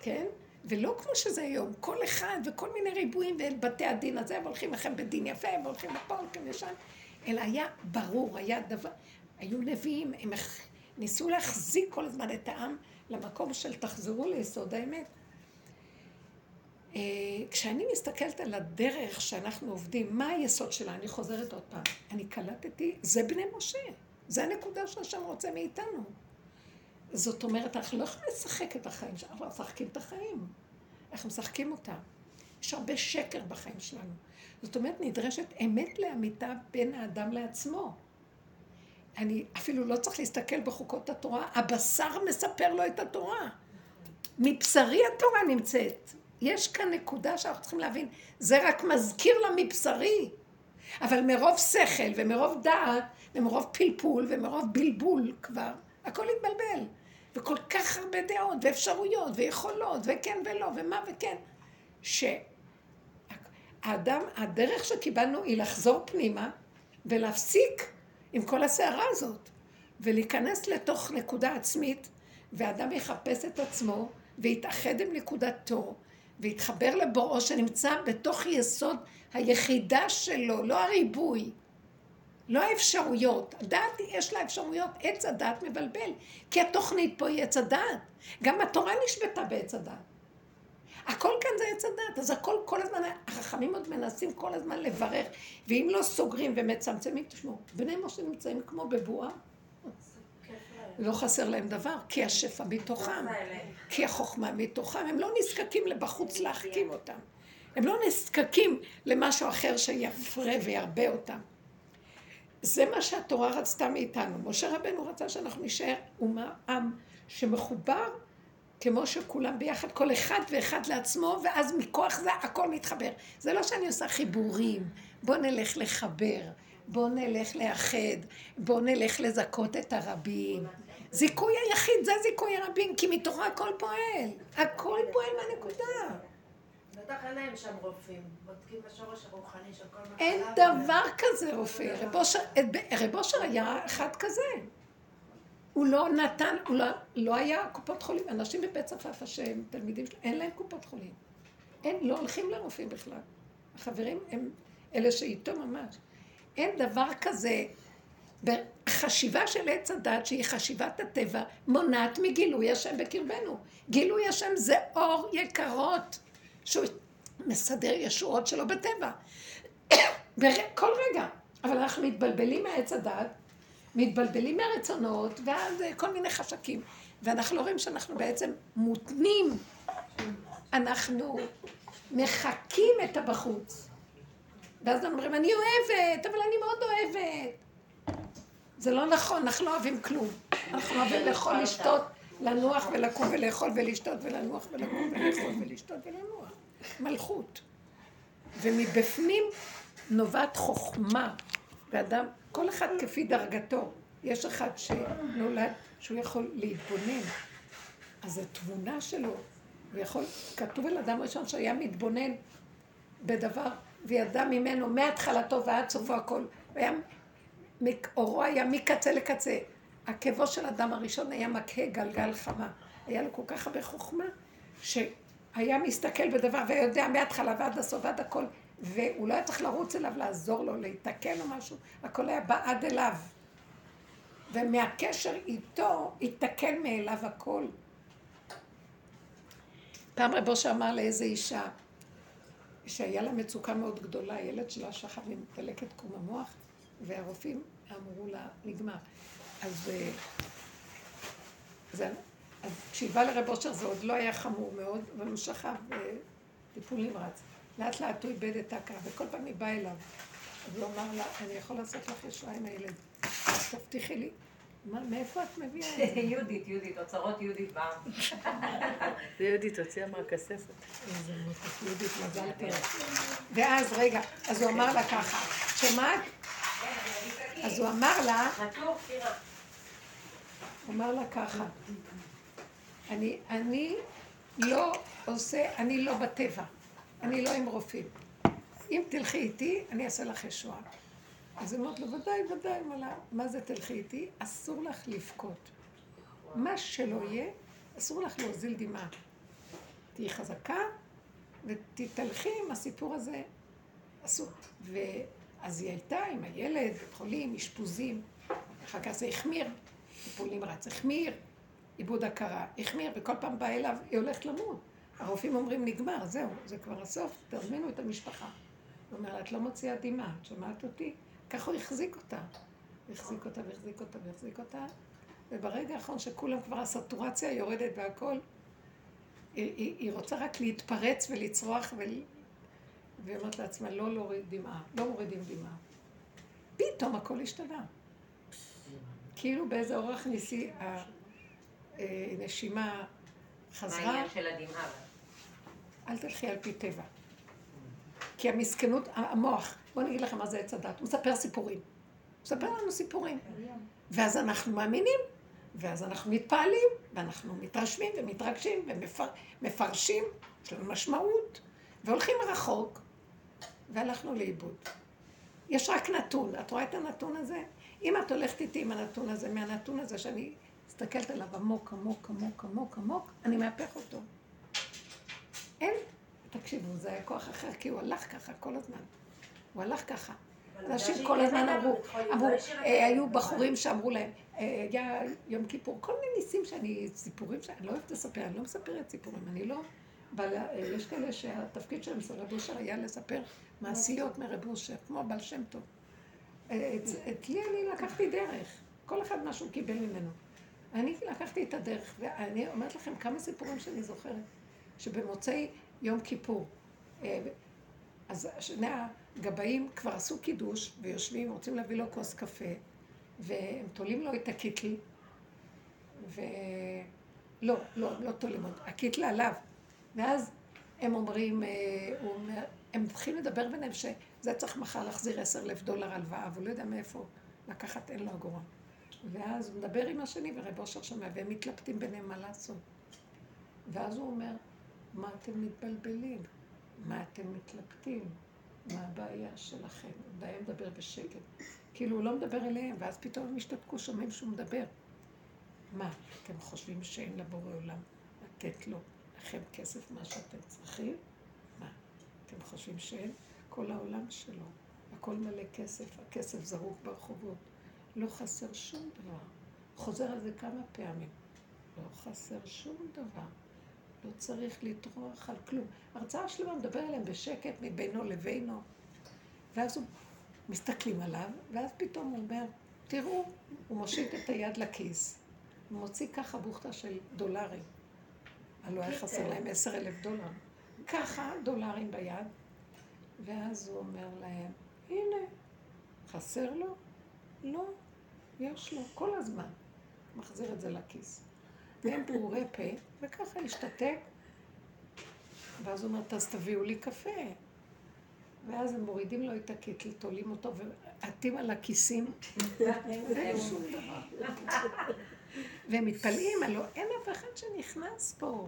כן? ולא כמו שזה היום, כל אחד וכל מיני ריבועים ובתי הדין הזה, והולכים לכם בדין יפה, והולכים לפה, הולכים לשם, אלא היה ברור, היה דבר, היו נביאים, הם ניסו להחזיק כל הזמן את העם למקום של תחזרו ליסוד האמת. אה, כשאני מסתכלת על הדרך שאנחנו עובדים, מה היסוד שלה? אני חוזרת עוד פעם. אני קלטתי, זה בני משה. זה הנקודה שהשם רוצה מאיתנו. זאת אומרת, אנחנו לא יכולים לשחק את החיים שלנו, אנחנו משחקים את החיים. אנחנו משחקים אותם. יש הרבה שקר בחיים שלנו. זאת אומרת, נדרשת אמת לאמיתה בין האדם לעצמו. אני אפילו לא צריך להסתכל בחוקות התורה, הבשר מספר לו את התורה. מבשרי התורה נמצאת. יש כאן נקודה שאנחנו צריכים להבין, זה רק מזכיר לה מבשרי. אבל מרוב שכל ומרוב דעת ומרוב פלפול ומרוב בלבול כבר, הכל התבלבל. וכל כך הרבה דעות ואפשרויות ויכולות וכן ולא ומה וכן. שהאדם, הדרך שקיבלנו היא לחזור פנימה ולהפסיק עם כל הסערה הזאת ולהיכנס לתוך נקודה עצמית ואדם יחפש את עצמו ויתאחד עם נקודתו והתחבר לבוראו שנמצא בתוך יסוד היחידה שלו, לא הריבוי, לא האפשרויות. הדעת יש לה אפשרויות, עץ הדעת מבלבל, כי התוכנית פה היא עץ הדעת. גם התורה נשבתה בעץ הדעת. הכל כאן זה עץ הדעת, אז הכל כל הזמן, החכמים עוד מנסים כל הזמן לברר, ואם לא סוגרים ומצמצמים, תשמעו, בני משה נמצאים כמו בבועה. לא חסר להם דבר, כי השפע מתוכם, כי החוכמה מתוכם, הם לא נזקקים לבחוץ להחכים אותם. הם לא נזקקים למשהו אחר שיפרה וירבה אותם. זה מה שהתורה רצתה מאיתנו. משה רבנו רצה שאנחנו נשאר אומה, עם שמחובר כמו שכולם ביחד, כל אחד ואחד לעצמו, ואז מכוח זה הכל מתחבר. זה לא שאני עושה חיבורים, בוא נלך לחבר, בוא נלך לאחד, בוא נלך לזכות את הרבים. זיכוי היחיד זה זיכוי הרבים, כי מתוכה הכל פועל. הכל פועל מהנקודה. בטח אין להם שם רופאים, בודקים בשורש הרוחני של כל מחלה. אין דבר כזה רופא. רב אושר היה אחד כזה. הוא לא נתן, הוא לא, לא היה קופות חולים. אנשים בבית צפאפא שהם תלמידים שלו, אין להם קופות חולים. אין, לא הולכים לרופאים בכלל. החברים הם אלה שאיתו ממש. אין דבר כזה בחשיבה של עץ הדת, שהיא חשיבת הטבע, מונעת מגילוי השם בקרבנו. גילוי השם זה אור יקרות, שהוא מסדר ישועות שלו בטבע. כל רגע. אבל אנחנו מתבלבלים מעץ הדת, מתבלבלים מהרצונות, ואז כל מיני חשקים. ואנחנו לא רואים שאנחנו בעצם מותנים, אנחנו מחקים את הבחוץ. ואז אנחנו אומרים, אני אוהבת, אבל אני מאוד אוהבת. זה לא נכון, אנחנו לא אוהבים כלום. אנחנו אוהבים לאכול, לשתות, לנוח ולקום ולאכול ולשתות ולנוח ולקום ולאכול ולשתות ולנוח. מלכות. ומבפנים נובעת חוכמה. ואדם, כל אחד כפי דרגתו. יש אחד שנולד, שהוא יכול להתבונן. אז זו תבונה שלו. הוא יכול, כתוב על אדם ראשון שהיה מתבונן בדבר, וידע ממנו מהתחלתו ועד סופו הכל. והיה, אורו היה מקצה לקצה. עקבו של אדם הראשון היה מכה גלגל חמה. היה לו כל כך הרבה חוכמה, שהיה מסתכל בדבר ויודע מההתחלה ועד הסוף ועד הכל, והוא לא היה צריך לרוץ אליו לעזור לו, להתקן או משהו, הכל היה בעד אליו. ומהקשר איתו התקן מאליו הכל. פעם רבו שאמר לאיזה אישה, שהיה לה מצוקה מאוד גדולה, הילד שלה שכב עם דלקת קום המוח, והרופאים אמרו לה, נגמר. אז, אה, זה, אז כשהיא באה לרב אושר זה עוד לא היה חמור מאוד, אבל הוא שכב בטיפול נמרץ. לאט לאט הוא איבד את ההכרה, וכל פעם היא באה אליו. אז הוא אמר לה, אני יכול לעשות לך ישועה עם הילד. תבטיחי לי. מה, מאיפה את מביאה את זה? יהודית, יהודית, אוצרות יהודית בעם. זה יהודית הוציאה מהכספת. איזה מותק, יהודית, מזל טוב. ואז, רגע, אז הוא אמר לה ככה, שומעת? אז הוא אמר לה. הוא אמר לה ככה, אני, אני לא עושה, אני לא בטבע, אני לא עם רופאים. אם תלכי איתי, אני אעשה לך ישועה. אז היא אומרת לו, ודאי, ודאי, מלה, מה זה תלכי איתי? אסור לך לבכות. מה שלא יהיה, אסור לך להוזיל דמעה. תהיי חזקה ותתהלכי עם הסיפור הזה. אסור. ואז היא הייתה עם הילד, חולים, אשפוזים. אחר כך זה החמיר, טיפול נמרץ, החמיר, איבוד הכרה, החמיר, וכל פעם באה אליו, היא הולכת למות. הרופאים אומרים, נגמר, זהו, זה כבר הסוף, תזמינו את המשפחה. הוא אומר את לא מוציאה דמעה, את שומעת אותי? ככה הוא החזיק אותה. הוא החזיק אותה והחזיק אותה והחזיק אותה, וברגע האחרון שכולם כבר הסטורציה יורדת והכל, היא, היא, היא רוצה רק להתפרץ ולצרוח, ול... והיא אומרת לעצמה, לא להוריד דמעה, לא מורידים דמעה. פתאום הכל השתנה. כאילו באיזה אורח ניסי הנשימה מה חזרה, העניין של הדמעה? אל תלכי על פי טבע. כי המסכנות, המוח, בואו אני אגיד לכם מה זה עץ הדת, הוא מספר סיפורים. הוא מספר לנו סיפורים. ואז אנחנו מאמינים, ואז אנחנו מתפעלים, ואנחנו מתרשמים ומתרגשים ומפרשים, יש לנו משמעות, והולכים רחוק, והלכנו לאיבוד. יש רק נתון, את רואה את הנתון הזה? אם את הולכת איתי עם הנתון הזה, מהנתון הזה שאני מסתכלת עליו עמוק, עמוק, עמוק, עמוק, עמוק, אני מהפך אותו. אין, תקשיבו, זה היה כוח אחר, כי הוא הלך ככה כל הזמן. הוא הלך ככה. אנשים כל הזמן אמרו, אמרו, אה, היו בחורים שאמרו להם, אה, היה יום כיפור, כל מיני ניסים שאני, סיפורים שאני לא אוהבת לספר, אני לא מספרת סיפורים, אני לא... אבל אה, יש כאלה שהתפקיד שלהם של רב אושר היה לספר מעשיות מרב אושר, כמו בעל שם טוב. אצלי אני לקחתי דרך, כל אחד מה שהוא קיבל ממנו. אני לקחתי את הדרך, ואני אומרת לכם כמה סיפורים שאני זוכרת, שבמוצאי יום כיפור, אז שני הגבאים כבר עשו קידוש, ויושבים, רוצים להביא לו כוס קפה, והם תולים לו את הקיטל, ו... לא, לא, לא תולים אותו, הקיטל עליו. ואז הם אומרים, אה, הוא אומר, הם מתחילים לדבר ביניהם שזה צריך מחר להחזיר עשר אלף דולר הלוואה, והוא לא יודע מאיפה לקחת, אין לו אגורה. ואז הוא מדבר עם השני, ורב אושר שומע, והם מתלבטים ביניהם מה לעשות. ואז הוא אומר, מה אתם מתבלבלים? מה אתם מתלבטים? מה הבעיה שלכם? והיה מדבר בשקט. כאילו הוא לא מדבר אליהם, ואז פתאום הם השתתקו, שומעים שהוא מדבר. מה, אתם חושבים שאין לבורא עולם לתת לו, לכם כסף מה שאתם צריכים? מה, אתם חושבים שאין? כל העולם שלו, הכל מלא כסף, הכסף זרוק ברחובות. לא חסר שום דבר. חוזר על זה כמה פעמים. לא חסר שום דבר. לא צריך לטרוח על כלום. הרצאה שלמה מדבר עליהם בשקט מבינו לבינו. ואז הוא, מסתכלים עליו, ואז פתאום הוא אומר, תראו, הוא מושיט את היד לכיס, הוא מוציא ככה בוכטה של דולרים. הלוא היה חסר להם עשר אלף דולר. ככה דולרים ביד, ואז הוא אומר להם, הנה, חסר לו? לא, יש לו, כל הזמן. מחזיר את זה לכיס. והם פעורי פה, וככה השתתק. ואז הוא אומר, אז תביאו לי קפה. ואז הם מורידים לו את הקיטל, תולים אותו ועטים על הכיסים, ואין שום דבר. והם מתפלאים, הלוא אין אף אחד שנכנס פה.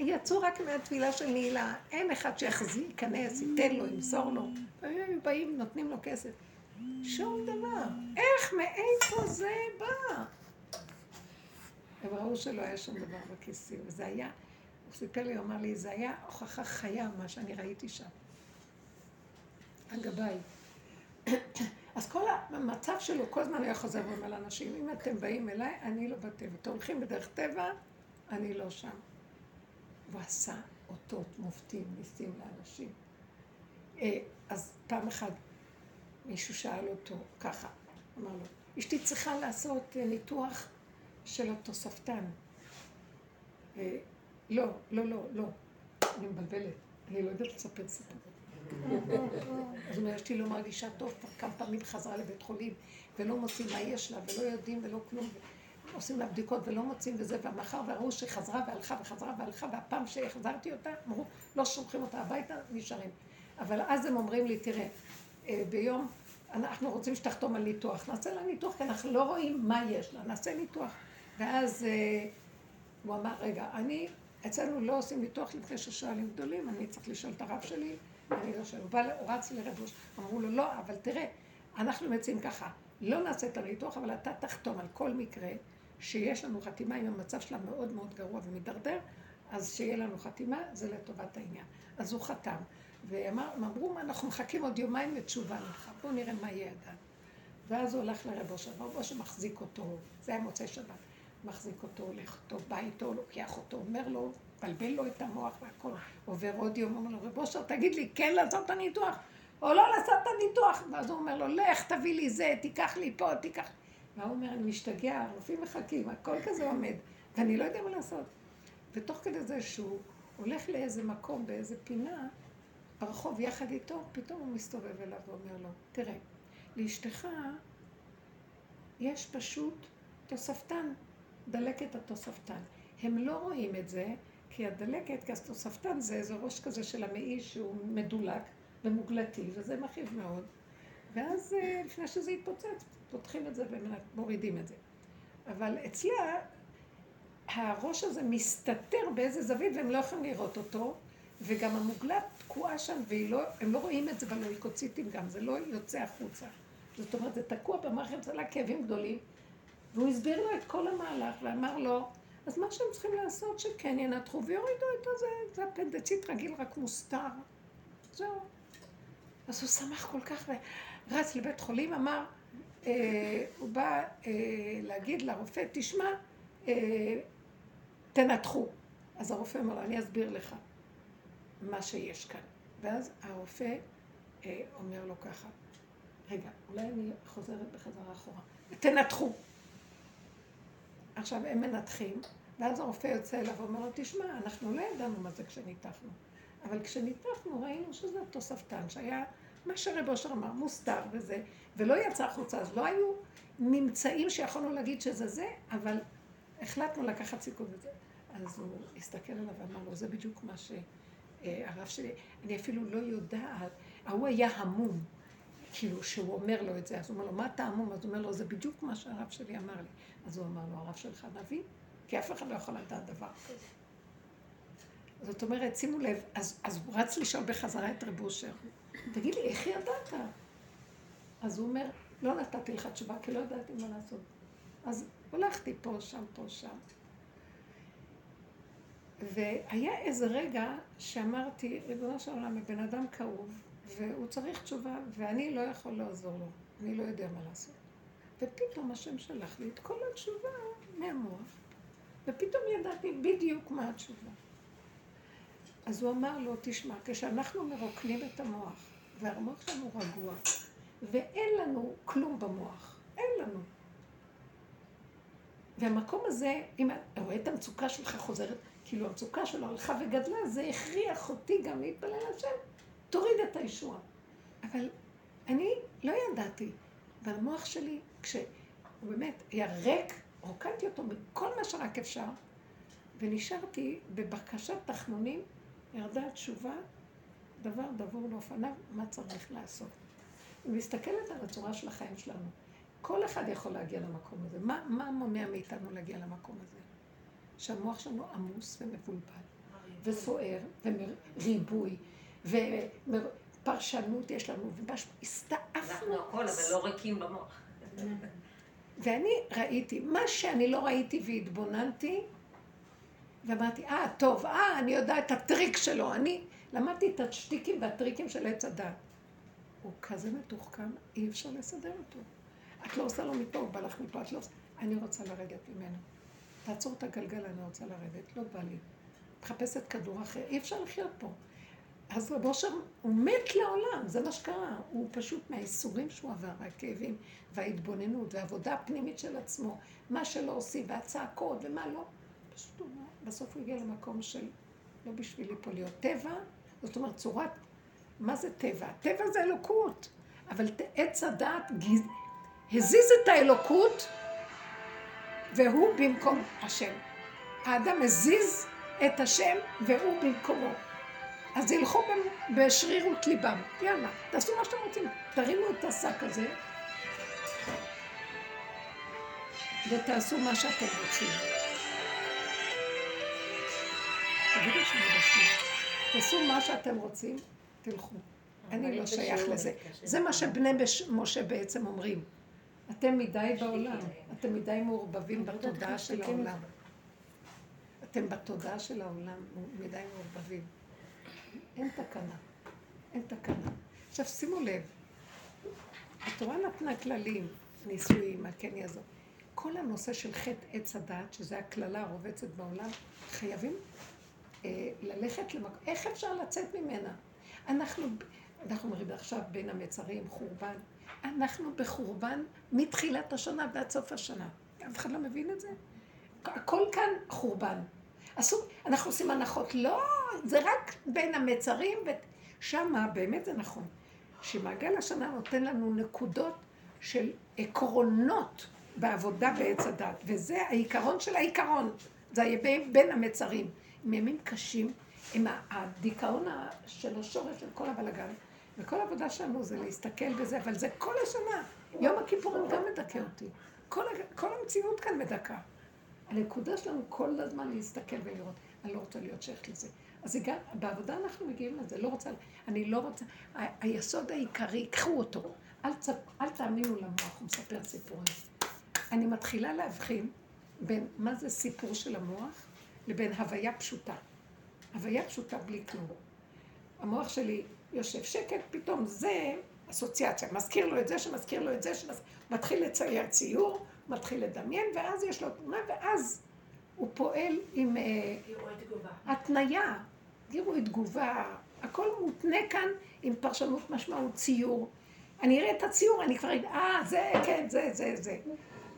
יצאו רק מהתפילה של נעילה, אין אחד שיחזיק, ייכנס, ייתן לו, ימסור לו. והם באים, נותנים לו כסף. שום דבר. איך, מאיפה זה בא? הם ראו שלא היה שום דבר בכיסים, וזה היה, הוא סיפר לי, הוא אמר לי, זה היה הוכחה חיה, מה שאני ראיתי שם. הגבאי. אז כל המצב שלו, כל הזמן היה חוזר ואומר לאנשים, אם אתם באים אליי, אני לא בטבע. אתם הולכים בדרך טבע, אני לא שם. והוא עשה אותות, מופתים, ניסים לאנשים. אה, אז פעם אחת מישהו שאל אותו ככה, אמר לו, אשתי צריכה לעשות אה, ניתוח של התוספתן. אה, לא, לא, לא, לא. אני מבלבלת, אני לא יודעת לספר סיפור. אז אומר, אשתי לא מרגישה טוב, כבר כמה פעמים חזרה לבית חולים, ולא מוצאים מה יש לה, ולא יודעים, ולא כלום. עושים לה בדיקות ולא מוצאים וזה, ומאחר והראו שחזרה והלכה וחזרה והלכה, והפעם שהחזרתי אותה, אמרו, לא שולחים אותה הביתה, נשארים. אבל אז הם אומרים לי, תראה, אה, ביום, אנחנו רוצים שתחתום על ניתוח, נעשה לה ניתוח, כי אנחנו לא רואים מה יש לה, נעשה ניתוח. ואז אה, הוא אמר, רגע, אני, אצלנו לא עושים ניתוח לפני ששואלים גדולים, אני צריך לשאול את הרב שלי, אני לא שואל. הוא בא, הוא רץ לרב ראש, אמרו לו, לא, אבל תראה, אנחנו מציעים ככה, לא נעשה את הניתוח, אבל אתה תחתום על כל מקרה שיש לנו חתימה, אם המצב שלה מאוד מאוד גרוע ומידרדר, אז שיהיה לנו חתימה, זה לטובת העניין. אז הוא חתם, והם אמרו, אנחנו מחכים עוד יומיים לתשובה לך, בואו נראה מה יהיה עדיין. ואז הוא הלך לרב אושר, רב אושר מחזיק אותו, זה היה מוצאי שבת, מחזיק אותו, הולך אותו, בא איתו, לוקח אותו, אומר לו, מבלבל לו את המוח והכל. עובר עוד יום, אומר לו, רב אושר, תגיד לי, כן לעשות את הניתוח, או לא לעשות את הניתוח? ואז הוא אומר לו, לך, תביא לי זה, תיקח לי פה, תיקח... והוא אומר, אני משתגע, הרופאים מחכים, הכל כזה עומד, ואני לא יודע מה לעשות. ותוך כדי זה שהוא הולך לאיזה מקום, באיזה פינה, ברחוב יחד איתו, פתאום הוא מסתובב אליו ואומר לו, תראה, לאשתך יש פשוט תוספתן, דלקת התוספתן. הם לא רואים את זה, כי הדלקת, כי התוספתן זה איזה ראש כזה של המעי שהוא מדולק ומוגלתי, וזה מכאיב מאוד. ואז אה, לפני שזה יתפוצץ, פותחים את זה ומורידים את זה. אבל אצלה, הראש הזה מסתתר באיזה זווית והם לא יכולים לראות אותו, וגם המוגלה תקועה שם, והם לא, לא רואים את זה בלויקוציטים גם, זה לא יוצא החוצה. זאת אומרת, זה תקוע במערכת שלה כאבים גדולים, והוא הסביר לו את כל המהלך ואמר לו, אז מה שהם צריכים לעשות שכן ינתחו ויורידו את זה, זה הפנדצית רגיל רק מוסתר. זהו. אז הוא שמח כל כך ורץ לבית חולים, אמר, אה, הוא בא אה, להגיד לרופא, תשמע, אה, תנתחו. אז הרופא אומר לו, אני אסביר לך מה שיש כאן. ואז הרופא אה, אומר לו ככה, רגע, אולי אני חוזרת בחזרה אחורה. תנתחו. עכשיו הם מנתחים, ואז הרופא יוצא אליו ואומר לו, תשמע, אנחנו לא ידענו מה זה כשניתחנו. אבל כשניתחנו ראינו שזה תוספתן, שהיה מה שרב אושר אמר, מוסתר וזה, ולא יצא החוצה, אז לא היו ממצאים שיכולנו להגיד שזה זה, אבל החלטנו לקחת סיכון בזה. אז הוא הסתכל עליו ואמר לו, זה בדיוק מה שהרב שלי, אני אפילו לא יודעת, ההוא היה המום, כאילו שהוא אומר לו את זה, אז הוא אומר לו, מה אתה המום? אז הוא אומר לו, זה בדיוק מה שהרב שלי אמר לי. אז הוא אמר לו, הרב שלך נביא? כי אף אחד לא יכול לדעת דבר כזה. זאת אומרת, שימו לב, אז, אז הוא רץ לשאול בחזרה את רב אושר, תגיד לי, איך ידעת? אז הוא אומר, לא נתתי לך תשובה, כי לא ידעתי מה לעשות. אז הולכתי פה, שם, פה, שם. והיה איזה רגע שאמרתי, ריבונו של עולם, הבן אדם כאוב, והוא צריך תשובה, ואני לא יכול לעזור לו, אני לא יודע מה לעשות. ופתאום השם שלח לי את כל התשובה מהמוח, ופתאום ידעתי בדיוק מה התשובה. אז הוא אמר לו, תשמע, כשאנחנו מרוקנים את המוח, והמוח שלנו רגוע, ואין לנו כלום במוח, אין לנו. והמקום הזה, אם אתה רואה את המצוקה שלך חוזרת, כאילו המצוקה שלו הלכה וגדלה, זה הכריח אותי גם להתפלל השם, תוריד את הישועה. אבל אני לא ידעתי, אבל המוח שלי, כשהוא באמת היה ריק, רוקנתי אותו מכל מה שרק אפשר, ונשארתי בבקשת תחנונים, ירדה התשובה, דבר דבור לאופניו, מה צריך לעשות. אני מסתכלת על הצורה של החיים שלנו. כל אחד יכול להגיע למקום הזה. מה, מה מונע מאיתנו להגיע למקום הזה? שהמוח שלנו עמוס ומבולבל, וסוער, וריבוי, ופרשנות יש לנו, והסתעפנו. אנחנו הכל, אבל לא ריקים במוח. ואני ראיתי, מה שאני לא ראיתי והתבוננתי, ואמרתי, אה, טוב, אה, אני יודעת את הטריק שלו. אני למדתי את השטיקים והטריקים של עץ הדת. הוא כזה מתוחכם, אי אפשר לסדר אותו. את לא עושה לו מפה, הוא בא לך מפה, את לא עושה... אני רוצה לרדת ממנו. תעצור את הגלגל, אני רוצה לרדת, לא בא לי. מחפשת כדור אחר, אי אפשר לחיות פה. אז רב אושר, הוא מת לעולם, זה מה שקרה. הוא פשוט מהייסורים שהוא עבר, הכאבים וההתבוננות והעבודה הפנימית של עצמו, מה שלא עושים, והצעקות ומה לא. פשוט הוא, בסוף הוא הגיע למקום של לא בשבילי פה להיות טבע, זאת אומרת צורת, מה זה טבע? טבע זה אלוקות, אבל עץ הדעת גיז... הזיז את האלוקות והוא במקום השם. האדם הזיז את השם והוא במקומו. אז ילכו בשרירות ליבם. יאללה, תעשו מה שאתם רוצים. תרימו את השק הזה ותעשו מה שאתם רוצים. תגידו שאני בשביל. תעשו מה שאתם רוצים, תלכו. אני לא שייך לזה. זה מה שבני משה בעצם אומרים. אתם מדי בעולם, אתם מדי מעורבבים בתודעה של העולם. אתם בתודעה של העולם מדי מעורבבים. אין תקנה. אין תקנה. עכשיו שימו לב, התורה נתנה כללים, נישואים, מה כן יעזור. כל הנושא של חטא עץ הדעת, שזה הקללה הרובצת בעולם, חייבים אה, ללכת למקום, איך אפשר לצאת ממנה? אנחנו, אנחנו אומרים עכשיו בין המצרים, חורבן. אנחנו בחורבן מתחילת השנה ועד סוף השנה. אף אחד לא מבין את זה? הכל כאן חורבן. עשו, אנחנו עושים הנחות. לא, זה רק בין המצרים, ושמה באמת זה נכון. שמעגל השנה נותן לנו נקודות של עקרונות בעבודה בעץ הדת, וזה העיקרון של העיקרון. זה בין המצרים. עם ימים קשים, עם הדיכאון של השורש של כל הבלגן. וכל העבודה שלנו זה להסתכל בזה, אבל זה כל השנה. יום הכיפורים גם מדכא אותי. כל, כל המציאות כאן מדכאה. הנקודה שלנו כל הזמן להסתכל ולראות. אני לא רוצה להיות שייכת לזה. אז גם, בעבודה אנחנו מגיעים לזה, לא רוצה, אני לא רוצה, ה, היסוד העיקרי, קחו אותו. אל, צ, אל תאמינו למוח, הוא מספר סיפורים. אני מתחילה להבחין בין מה זה סיפור של המוח לבין הוויה פשוטה. הוויה פשוטה בלי כלום. המוח שלי יושב שקט, פתאום זה אסוציאציה, מזכיר לו את זה, שמזכיר לו את זה, שמזכיר... מתחיל לצייר ציור, מתחיל לדמיין, ואז יש לו תמונה, ואז הוא פועל עם uh, התניה, גירוי תגובה, הכל מותנה כאן עם פרשנות משמעות ציור. אני אראה את הציור, אני כבר אגיד, אה, זה, כן, זה, זה, זה.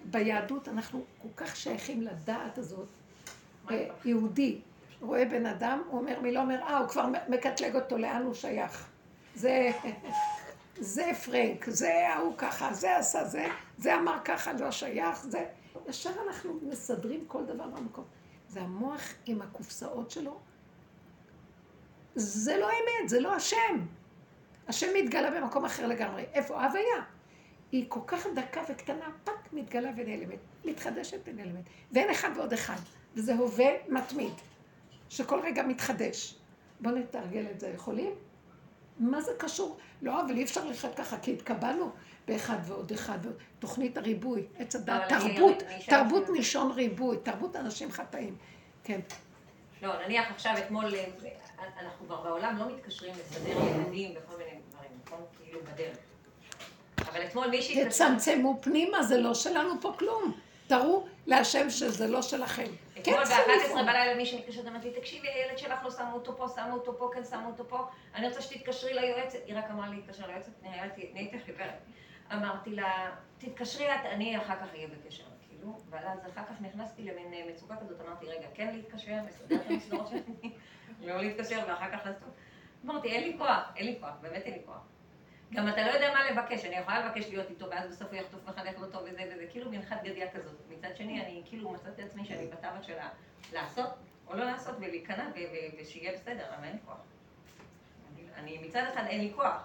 ביהדות אנחנו כל כך שייכים לדעת הזאת, יהודי רואה בן אדם, הוא אומר מי לא אומר, אה, הוא כבר מקטלג אותו, לאן הוא שייך. זה, זה פרנק, זה ההוא ככה, זה עשה זה, זה אמר ככה, לא שייך, זה... ישר אנחנו מסדרים כל דבר במקום. זה המוח עם הקופסאות שלו. זה לא אמת, זה לא השם. השם מתגלה במקום אחר לגמרי. איפה? ההוויה. היא כל כך דקה וקטנה, פאק, מתגלה ונעלמת. מתחדשת ונעלמת. ואין אחד ועוד אחד. וזה הווה מתמיד, שכל רגע מתחדש. בואו נתרגל את זה, יכולים? מה זה קשור? לא, אבל אי אפשר לחיות ככה, כי התקבלנו באחד ועוד אחד, תוכנית הריבוי, עץ הדעת, תרבות, תרבות מלשון ריבוי, תרבות אנשים חטאים. כן. לא, נניח עכשיו אתמול, אה, אנחנו כבר בעולם לא מתקשרים לסדר ילדים וכל מיני דברים, נכון? כאילו בדרך. אבל אתמול מישהי... תצמצמו פנימה, זה לא שלנו פה כלום. תראו להשם שזה לא שלכם. כן, אתמול ב-11 בלילה מישהו מתקשרת, אמרתי לי, תקשיבי, הילד שלך לא שמו אותו פה, שמו אותו פה, כן שמו אותו פה, אני רוצה שתתקשרי ליועצת, היא רק אמרה לי להתקשר ליועצת, נהייתי חיוורת. אמרתי לה, תתקשרי את, אני אחר כך אהיה בקשר, כאילו, ואז אחר כך נכנסתי למין אה, מצוקה כזאת, אמרתי, רגע, כן להתקשר, מסדר את המסדרות שלי, לא להתקשר, ואחר כך לעשות. אמרתי, אין לי כוח, אין לי כוח, באמת אין לי כוח. גם אתה לא יודע מה לבקש, אני יכולה לבקש להיות איתו, ואז בסוף הוא יחטוף מחנך לא טוב וזה וזה, כאילו מנחת גדיה כזאת. מצד שני, אני כאילו מצאתי עצמי שאני בתווך של ה- לעשות או לא לעשות ולהיכנע ו- ו- ושיהיה בסדר, אבל אין לי כוח. אני- אני מצד אחד אין לי כוח,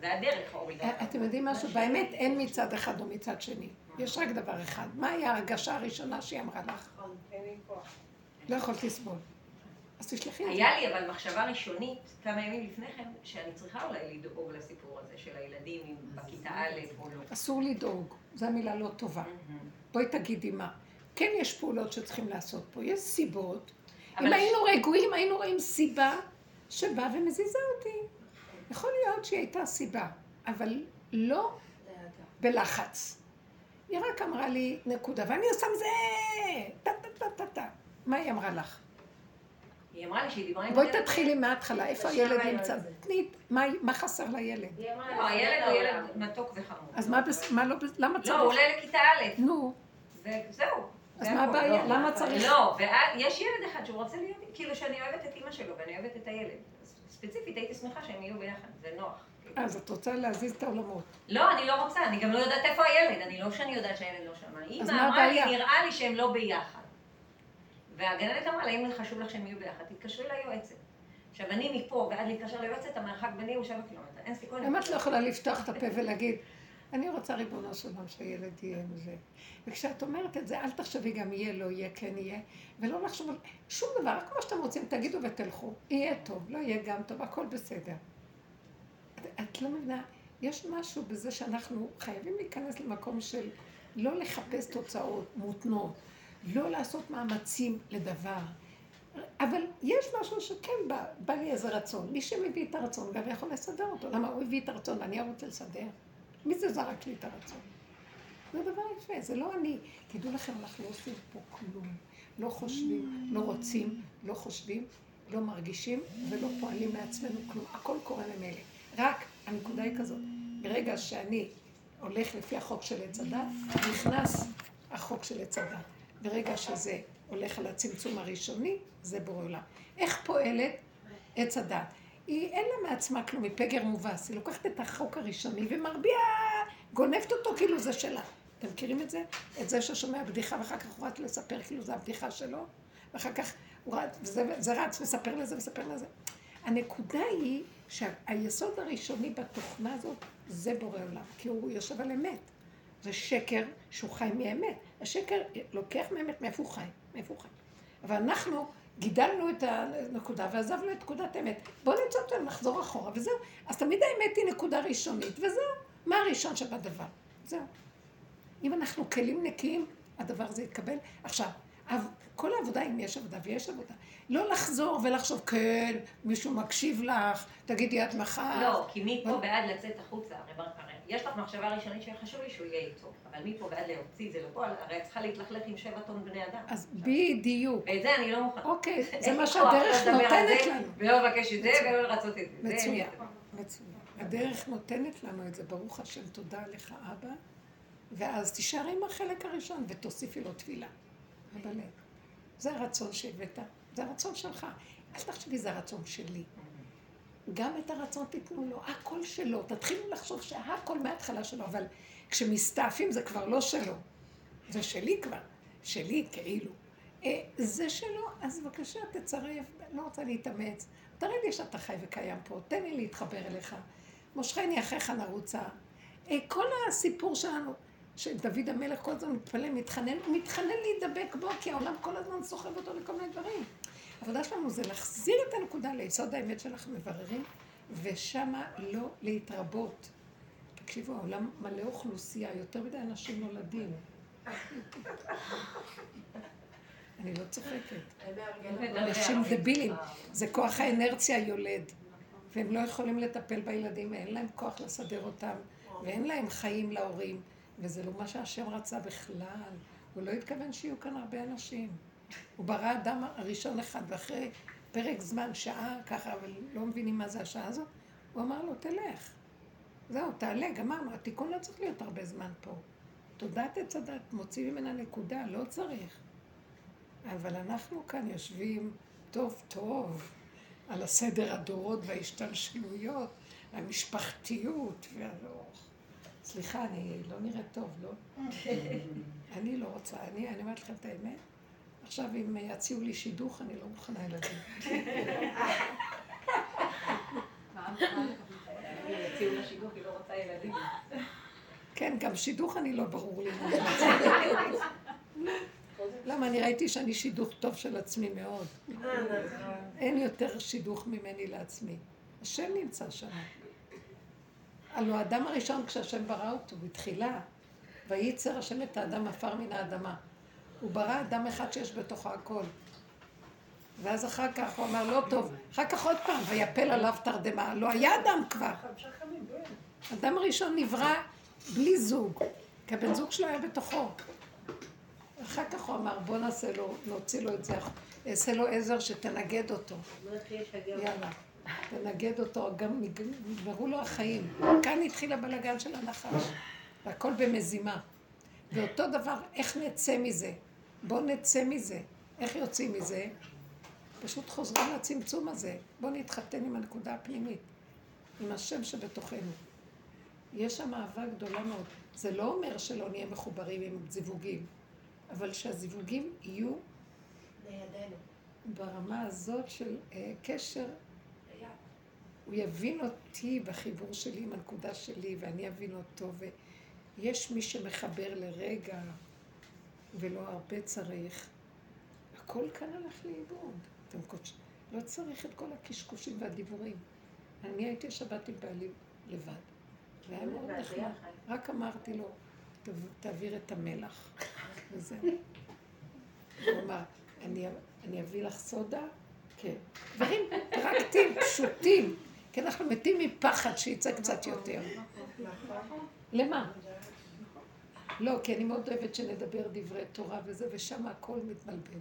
זה הדרך הורידה. אותי. אתם יודעים משהו? באמת אין מצד אחד או מצד שני. יש רק דבר אחד. מה היה ההרגשה הראשונה שהיא אמרה לך? נכון, אין לי כוח. לא יכולת לסבול. אז תשלחי את זה. היה לי אבל מחשבה ראשונית כמה ימים לפני כן, שאני צריכה אולי לדאוג לסיפור הזה של הילדים אם בכיתה א' או לא. אסור לדאוג, זו המילה לא טובה. בואי תגידי מה. כן יש פעולות שצריכים לעשות פה, יש סיבות. אם היינו רגועים, היינו רואים סיבה שבאה ומזיזה אותי. יכול להיות שהיא הייתה סיבה, אבל לא. בלחץ. היא רק אמרה לי נקודה, ואני עושה מזה טה טה טה טה טה. מה היא אמרה לך? היא אמרה לי שהיא דיברה עם בואי. תתחילי מההתחלה, איפה הילד נמצא? תני, מה- מה חסר לילד? היא אמרה לא, הילד "סדר הוא ילד העולם". מתוק וחמור. אז מה, לא, למה לא, צריך? הוא עולה לכיתה א', נו, וזהו. אז זה מה. הבעיה? לא, למה צריך? לא, ויש ילד אחד שהוא רוצה להיות, כאילו שאני אוהבת את אימא שלו ואני אוהבת את הילד. ספציפית הייתי שמחה שהם יהיו ביחד, זה נוח. אז את רוצה להזיז את העולמות. לא, אני לא רוצה, אני גם לא יודעת איפה הילד, אני לא שאני יודעת שהילד לא שם. אימא מה אמרה לי? נראה לי שהם לא ביחד. והגננת אמרה לה, אם חשוב לך שהם יהיו ביחד, תתקשרי ליועצת. עכשיו, אני מפה ועד להתקשר ליועצת, המרחק ביני הוא שבע קילומטר, אין סיכוי. למה את לא יכולה לפתוח את הפה ולהגיד, אני רוצה ריבונו של עולם שהילד יהיה עם זה. וכשאת אומרת את זה, אל תחשבי גם יהיה, לא יהיה, כן יהיה, ולא לחשוב על שום דבר, רק מה שאתם רוצים, תגידו ותלכו. יהיה טוב, לא יהיה גם טוב, הכל בסדר. את, את לא מבינה, יש משהו בזה שאנחנו חייבים להיכנס למקום של לא לחפש תוצאות מותנות, לא לעשות מאמצים לדבר. אבל יש משהו שכן בא, בא לי איזה רצון. מי שמביא את הרצון גם יכול לסדר אותו. למה הוא הביא את הרצון ואני רוצה לסדר? מי זה זרק לי את הרצון? זה דבר יפה, זה לא אני. תדעו לכם, אנחנו לא עושים פה כלום. לא חושבים, לא רוצים, לא חושבים, לא מרגישים ולא פועלים מעצמנו כלום. הכל קורה ממילא. רק הנקודה היא כזאת, ברגע שאני הולך לפי החוק של עץ הדת, נכנס החוק של עץ הדת. ברגע שזה הולך על הצמצום הראשוני, זה בורא עולם. איך פועלת עץ הדת? היא אין לה מעצמה כלום, היא פגר מובס. היא לוקחת את החוק הראשוני ומרביעה, גונבת אותו כאילו זה שלה. אתם מכירים את זה? את זה ששומע בדיחה ואחר כך הוא רץ לספר כאילו זה הבדיחה שלו, ואחר כך הוא רץ, וזה, זה רץ מספר לזה מספר לזה. הנקודה היא שהיסוד הראשוני בתוכנה הזאת זה בורא עולם, כי הוא יושב על אמת. זה שקר שהוא חי מאמת. השקר לוקח מאמת מאיפה הוא חי, מאיפה הוא חי. אבל אנחנו גידלנו את הנקודה ועזבנו את נקודת האמת. בואו נמצא אותה, נחזור אחורה, וזהו. אז תמיד האמת היא נקודה ראשונית, וזהו. מה הראשון שבדבר? זהו. אם אנחנו כלים נקיים, הדבר הזה יתקבל. עכשיו, כל העבודה, אם יש עבודה, ויש עבודה, לא לחזור ולחשוב, כן, מישהו מקשיב לך, תגידי את מחר. לא, כי מפה. ועד לצאת החוצה, הרי יש לך מחשבה ראשונית שחשוב לי שהוא יהיה איתו, אבל מפה ועד להוציא את זה לפועל, הרי את צריכה להתלכלך עם שבע טון בני אדם. אז בדיוק. ואת זה אני לא מוכנה. אוקיי, זה מה שהדרך נותנת לנו. ולא לבקש את זה. ולא לרצות את זה. מצוין, מצוין. הדרך נותנת לנו את זה, ברוך השם, תודה לך אבא, ואז תישארי עם החלק הראשון ותוסיפי לו תפילה. זה הרצון שהבאת, זה הרצון שלך. אל תחשבי, זה הרצון שלי. גם את הרצון תיתנו לו, הכל שלו. תתחילו לחשוב שהכל מההתחלה שלו, אבל כשמסתעפים זה כבר לא שלו. זה שלי כבר, שלי כאילו. אה, זה שלו, אז בבקשה תצרף, לא רוצה להתאמץ. תראה לי שאתה חי וקיים פה, תן לי להתחבר אליך. מושכני אחריך נרוצה. אה, כל הסיפור שלנו, שדוד המלך כל הזמן מתפלל, מתחנן, מתחנן להידבק בו, כי העולם כל הזמן סוחב אותו לכל מיני דברים. העבודה שלנו זה להחזיר את הנקודה ליסוד האמת שאנחנו מבררים, ושמה לא להתרבות. תקשיבו, העולם מלא אוכלוסייה, יותר מדי אנשים נולדים. אני לא צוחקת. אנשים דבילים. זה כוח האנרציה יולד. והם לא יכולים לטפל בילדים, אין להם כוח לסדר אותם, ואין להם חיים להורים. וזה לא מה שהשם רצה בכלל. הוא לא התכוון שיהיו כאן הרבה אנשים. הוא ברא אדם הראשון אחד, ואחרי פרק זמן, שעה ככה, אבל לא מבינים מה זה השעה הזאת, הוא אמר לו, תלך. זהו, תעלה, גמרנו, התיקון לא צריך להיות הרבה זמן פה. תודעת עץ הדת, מוציא ממנה נקודה, לא צריך. אבל אנחנו כאן יושבים טוב טוב על הסדר הדורות וההשתלשלויות, המשפחתיות, והלא... סליחה, אני לא נראית טוב, לא? אני לא רוצה, אני, אני אומרת לכם את האמת. עכשיו, אם יציעו לי שידוך, אני לא מוכנה ילדים. כן, גם שידוך אני לא ברור לי. למה? אני ראיתי שאני שידוך טוב של עצמי מאוד. אין יותר שידוך ממני לעצמי. השם נמצא שם. הלוא האדם הראשון, כשהשם ברא אותו בתחילה, וייצר השם את האדם עפר מן האדמה. הוא ברא אדם אחד שיש בתוכו הכל. ואז אחר כך הוא אמר, לא טוב. אחר כך עוד פעם, ויפל עליו תרדמה. לא היה אדם כבר. אדם הראשון נברא בלי זוג, כי הבן זוג שלו היה בתוכו. אחר כך הוא אמר, בוא נעשה לו, נוציא לו את זה, אעשה לו עזר שתנגד אותו. יאללה, תנגד אותו, גם נגמרו לו החיים. כאן התחיל הבלגן של הנחש, והכל במזימה. ואותו דבר, איך נצא מזה? בואו נצא מזה. איך יוצאים מזה? פשוט חוזרים לצמצום הזה. בואו נתחתן עם הנקודה הפנימית, עם השם שבתוכנו. יש שם אהבה גדולה מאוד. זה לא אומר שלא נהיה מחוברים עם זיווגים, אבל שהזיווגים יהיו לידינו. ברמה הזאת של אה, קשר. הוא יבין אותי בחיבור שלי עם הנקודה שלי, ואני אבין אותו, ויש מי שמחבר לרגע, ולא הרבה צריך. הכל כאן הלך לאיבוד. אתם קודש... לא צריך את כל הקשקושים והדיבורים. אני הייתי שבת עם בעלי לבד. והיה מאוד נחמד. רק אמרתי לו, תעביר את המלח. וזהו. הוא אמר, אני, אני אביא לך סודה? כן. דברים פרקטיים, פשוטים. כי אנחנו מתים מפחד שיצא קצת יותר. למה? לא, כי אני מאוד אוהבת שנדבר דברי תורה וזה, ושם הכל מתבלבל.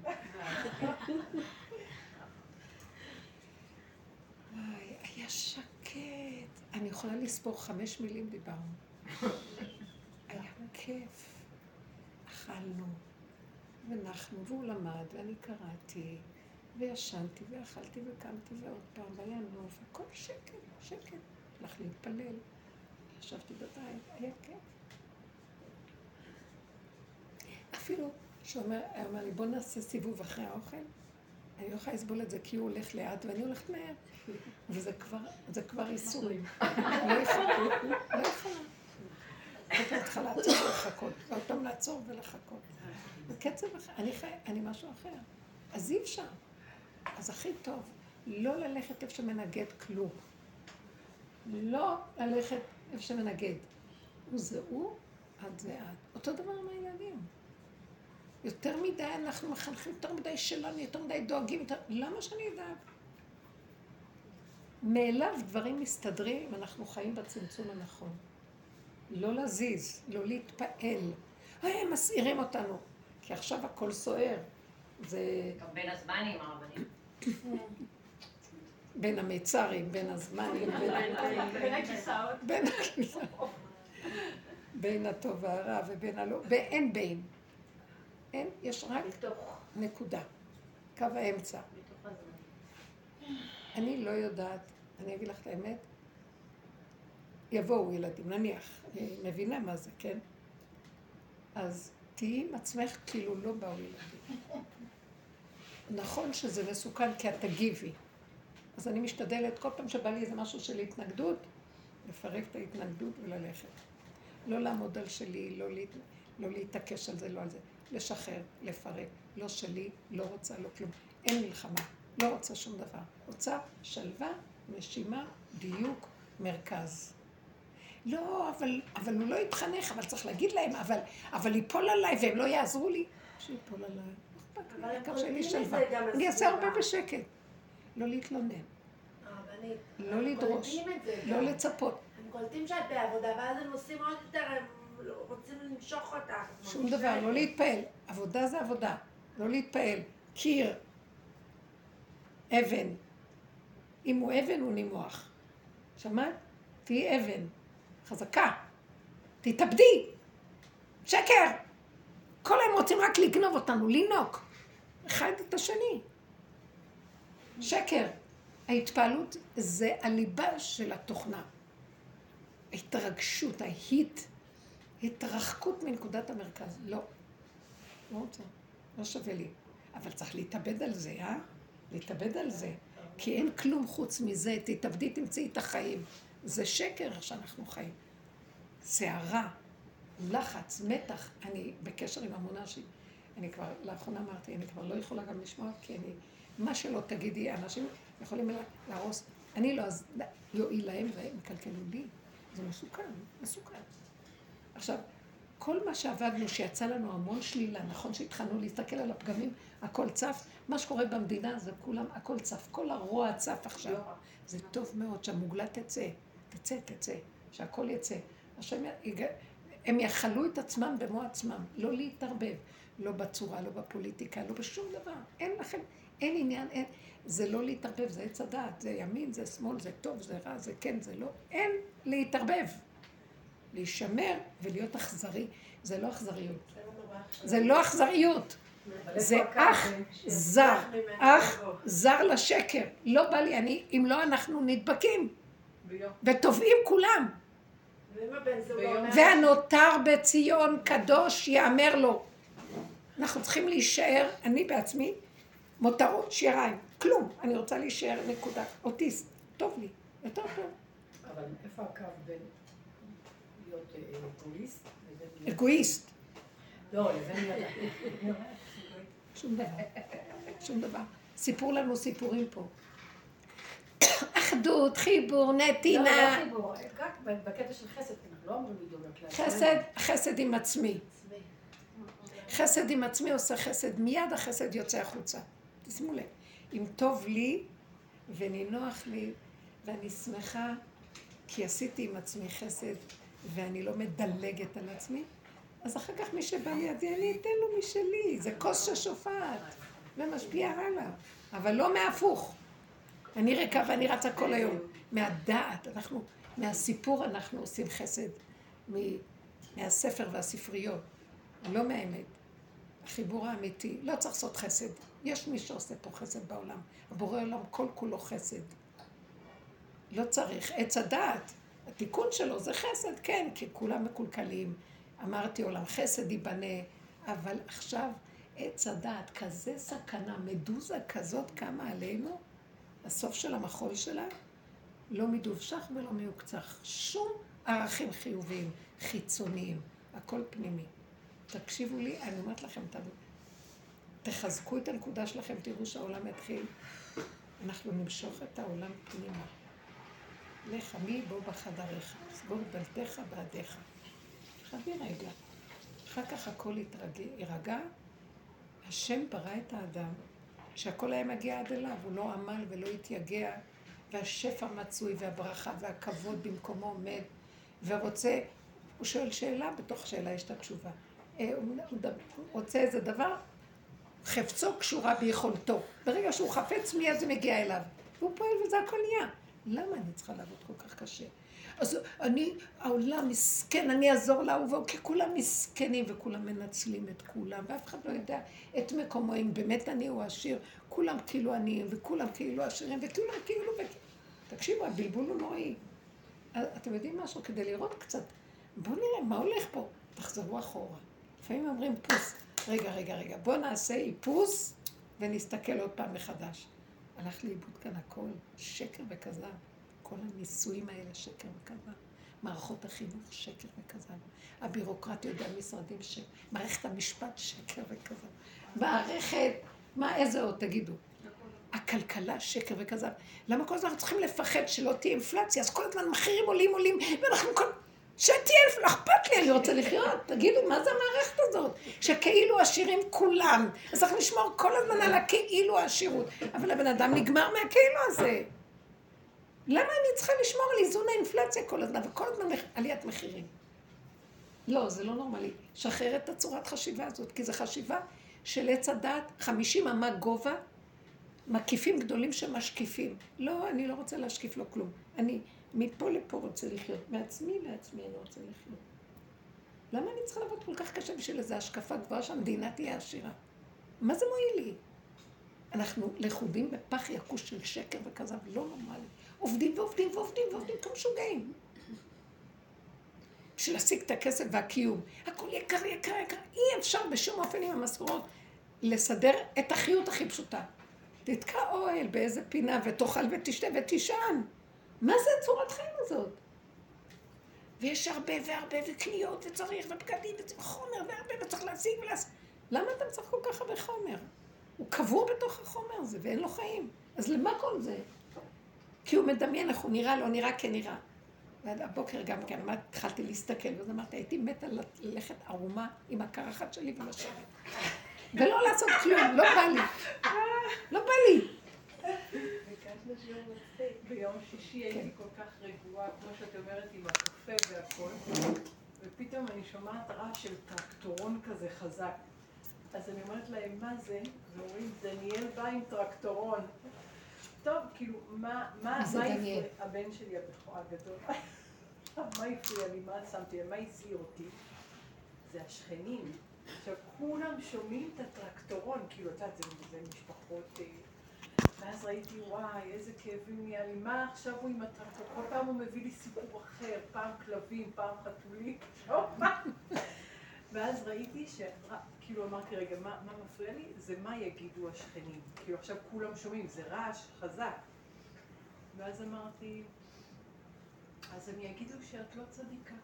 וואי, היה שקט. אני יכולה לספור חמש מילים דיברנו. היה כיף. אכלנו, ונחנו, והוא למד, ואני קראתי, וישנתי, ואכלתי, וקמתי, ועוד פעם, והיה נוף, הכל שקט, שקט. הלך להתפלל. ישבתי בבית, היה כיף. אפילו שהוא אומר, היה אומר לי, בוא נעשה סיבוב אחרי האוכל. אני לא יכולה לסבול את זה כי הוא הולך לאט ואני הולכת מהר. וזה כבר, זה כבר איסורים. לא יכולה, לא יכולה. עוד פעם צריכה לעצור ולחכות, ועוד פעם לעצור ולחכות. בקצב אחר, אני חי, אני משהו אחר. אז אי אפשר. אז הכי טוב, לא ללכת איפה שמנגד כלום. לא ללכת איפה שמנגד. הוא זה הוא, את זה את. אותו דבר עם הילדים. יותר מדי אנחנו מחנכים, יותר מדי שלנו, יותר מדי דואגים, יותר... למה שאני אדאג? מאליו דברים מסתדרים אם אנחנו חיים בצמצום הנכון. לא להזיז, לא להתפעל. אה, הם מסעירים אותנו. כי עכשיו הכל סוער. זה... בין הזמנים הרבנים. בין המיצרים, בין הזמנים. בין הכיסאות. בין הטוב והרע ובין הלא... ואין בין. אין, יש רק נקודה. קו האמצע. אני לא יודעת, אני אגיד לך את האמת, יבואו ילדים, נניח, אני מבינה מה זה, כן? אז תהיי עם עצמך כאילו לא באו ילדים. נכון שזה מסוכן כי את תגיבי. אז אני משתדלת, כל פעם שבא לי איזה משהו של התנגדות, לפרק את ההתנגדות וללכת. לא לעמוד על שלי, לא, להת... לא להתעקש על זה, לא על זה. לשחרר, לפרק. לא שלי, לא רוצה, לא כלום. אין מלחמה, לא רוצה שום דבר. רוצה שלווה, נשימה, דיוק, מרכז. לא, אבל, אבל הוא לא יתחנך, אבל צריך להגיד להם, אבל, אבל ייפול עליי והם לא יעזרו לי. שיפול עליי, לי, העיקר שאין שלווה. אני אעשה הרבה בשקט. לא להתלונן. לא לדרוש, לא לצפות. הם קולטים שאת בעבודה, ואז הם עושים עוד יותר, הם רוצים למשוך אותך. שום דבר, לא להתפעל. עבודה זה עבודה, לא להתפעל. קיר, אבן. אם הוא אבן, הוא נימוח. שמעת? תהיי אבן. חזקה. תתאבדי. שקר. כל היום רוצים רק לגנוב אותנו, לינוק. אחד את השני. שקר. ההתפעלות זה הליבה של התוכנה. ההתרגשות, ההיט, התרחקות מנקודת המרכז. לא. לא רוצה. לא שווה לי. אבל צריך להתאבד על זה, אה? להתאבד על זה. כי אין כלום חוץ מזה. תתאבדי, תמצאי את החיים. זה שקר שאנחנו חיים. סערה, לחץ, מתח. אני בקשר עם המונה שלי. אני כבר, לאחרונה אמרתי, אני כבר לא יכולה גם לשמוע, כי אני, מה שלא תגידי, אנשים יכולים להרוס. אני לא אז יועיל להם והם יקלקלו לי. זה מסוכן, מסוכן. עכשיו, כל מה שעבדנו, שיצא לנו המון שלילה, נכון שהתחלנו להסתכל על הפגמים, הכל צף, מה שקורה במדינה זה כולם, הכל צף, כל הרוע צף עכשיו. זה טוב מאוד שהמוגלה תצא, תצא, תצא, שהכל יצא. השם, הם יכלו את עצמם במו עצמם, לא להתערבב, לא בצורה, לא בפוליטיקה, לא בשום דבר. אין לכם, אין עניין, אין, זה לא להתערבב, זה עץ הדעת, זה ימין, זה שמאל, זה טוב, זה רע, זה כן, זה לא, אין להתערבב. להישמר ולהיות אכזרי, זה לא אכזריות. זה לא אכזריות. זה אח זר, אח זר לשקר. לא בא לי, אני, אם לא אנחנו נדבקים. וטובעים כולם. והנותר בציון קדוש יאמר לו. אנחנו צריכים להישאר, אני בעצמי, מותרות שיריים, כלום. אני רוצה להישאר נקודה. אוטיסט, טוב לי, יותר טוב. אבל איפה הקו בין אגואיסט. לא, לבין. שום דבר. שום דבר. סיפרו לנו סיפורים פה. אחדות, חיבור, נתינה. לא, לא חיבור, רק בקטע של חסד, אנחנו לא לדאוג רק חסד, חסד עם עצמי. חסד עם עצמי עושה חסד, מיד החסד יוצא החוצה. תשימו לב, אם טוב לי ונינוח לי ואני שמחה כי עשיתי עם עצמי חסד ואני לא מדלגת על עצמי, אז אחר כך מי שבא לידי אני אתן לו משלי, זה כוס ששופעת ומשפיע הלאה, אבל לא מהפוך. אני ריקה ואני רצה כל היום. מהדעת, אנחנו, מהסיפור אנחנו עושים חסד, מהספר והספריות, לא מהאמת. החיבור האמיתי, לא צריך לעשות חסד. יש מי שעושה פה חסד בעולם. הבורא עולם כל כולו חסד. לא צריך. עץ הדעת, התיקון שלו זה חסד, כן, כי כולם מקולקלים. אמרתי עולם חסד ייבנה, אבל עכשיו עץ הדעת, כזה סכנה, מדוזה כזאת קמה עלינו, הסוף של המחול שלה, לא מדובשך ולא מיוקצח. שום ערכים חיוביים, חיצוניים, הכל פנימי. תקשיבו לי, אני אומרת לכם, תחזקו את הנקודה שלכם, תראו שהעולם יתחיל. אנחנו נמשוך את העולם פנימה. לך מי בוא בחדריך, סגור דלתיך בעדיך. חבי רגע. אחר כך הכל יירגע. השם ברא את האדם, שהכל היה מגיע עד אליו, הוא לא עמל ולא התייגע, והשפע מצוי, והברכה והכבוד במקומו עומד, ורוצה, הוא שואל שאלה, בתוך שאלה יש את התשובה. אה, הוא רוצה איזה דבר, חפצו קשורה ביכולתו. ברגע שהוא חפץ מיד זה מגיע אליו. והוא פועל וזה הכל נהיה. למה אני צריכה לעבוד כל כך קשה? אז אני, העולם מסכן, אני אעזור לאהובו, כי כולם מסכנים וכולם מנצלים את כולם, ואף אחד לא יודע את מקומו, אם באמת אני הוא עשיר, כולם כאילו עניים, וכולם כאילו עשירים, וכולם כאילו... תקשיבו, הבלבול הוא נוראי. אתם יודעים משהו? כדי לראות קצת, בואו נראה מה הולך פה. תחזרו אחורה. לפעמים אומרים פוס, רגע, רגע, רגע, בואו נעשה איפוס ונסתכל עוד פעם מחדש. הלך לאיבוד כאן הכל, שקר וכזב. כל הניסויים האלה, שקר וכזב. מערכות החינוך, שקר וכזב. הבירוקרטיות והמשרדים, שקר. מערכת המשפט, שקר וכזב. מערכת, מה, איזה עוד, תגידו. הכלכלה, שקר וכזב. למה כל הזמן אנחנו צריכים לפחד שלא תהיה אינפלציה? אז כל הזמן מחירים עולים, עולים, ואנחנו כל... שתהיה, לא אכפת לי, אני רוצה לחיות. תגידו, מה זה המערכת הזאת? שכאילו עשירים כולם. אז צריך לשמור כל הזמן על הכאילו העשירות. אבל הבן אדם נגמר מהכאילו הזה. למה אני צריכה לשמור על איזון האינפלציה כל הזמן, וכל הזמן עליית מחירים? לא, זה לא נורמלי. שחרר את הצורת חשיבה הזאת, כי זו חשיבה של עץ הדת, חמישים אמה גובה, מקיפים גדולים שמשקיפים. לא, אני לא רוצה להשקיף לו כלום. אני מפה לפה רוצה לחיות, מעצמי לעצמי אני רוצה לחיות. למה אני צריכה לעבוד כל כך קשה בשביל איזו השקפה גבוהה שהמדינה תהיה עשירה? מה זה מועיל לי? אנחנו לכודים בפח יקוש של שקר וכזב, לא נורמלי. עובדים ועובדים ועובדים ועובדים כמשוגעים. בשביל להשיג את הכסף והקיום. הכל יקר, יקר, יקר. אי אפשר בשום אופן עם המשכורות לסדר את החיות הכי פשוטה. תתקע אוהל באיזה פינה ותאכל ותשתה ותישן. מה זה הצורת חיים הזאת? ויש הרבה והרבה וקניות וצריך ובגדים וחומר והרבה וצריך להשיג ולהשיג. למה אתה צריך כל כך הרבה חומר? הוא קבור בתוך החומר הזה ואין לו חיים. אז למה כל זה? כי הוא מדמיין איך הוא נראה, לא נראה כנראה. ועד הבוקר גם כן, אמרתי, התחלתי להסתכל, ואז אמרתי, הייתי מתה ללכת ערומה עם הקרחת שלי ולשבת. ולא לעשות כלום, לא בא לי. לא בא לי. ביום שישי הייתי כל כך רגועה, כמו שאת אומרת, עם הקפה והכל, ופתאום אני שומעת רעש של טרקטורון כזה חזק. אז אני אומרת להם, מה זה? ואומרים, דניאל בא עם טרקטורון. טוב, כאילו, מה, מה, מה? הפריע- הבן שלי הבכור הגדול. מה הפריע לי? מה שמתי? מה הזהיר אותי? זה השכנים. עכשיו, כולם שומעים את הטרקטורון, כאילו, את יודעת, זה, זה משפחות... אה, ואז ראיתי, וואי, איזה כאבים נהיה לי, מה עכשיו הוא עם הטרקטור? כל פעם הוא מביא לי סיפור אחר, פעם כלבים, פעם חתולים, לא? ואז ראיתי ש... כאילו אמרתי, רגע, מה, מה מפריע לי? זה מה יגידו השכנים. כאילו עכשיו כולם שומעים, זה רעש חזק. ואז אמרתי, אז הם יגידו שאת לא צדיקה,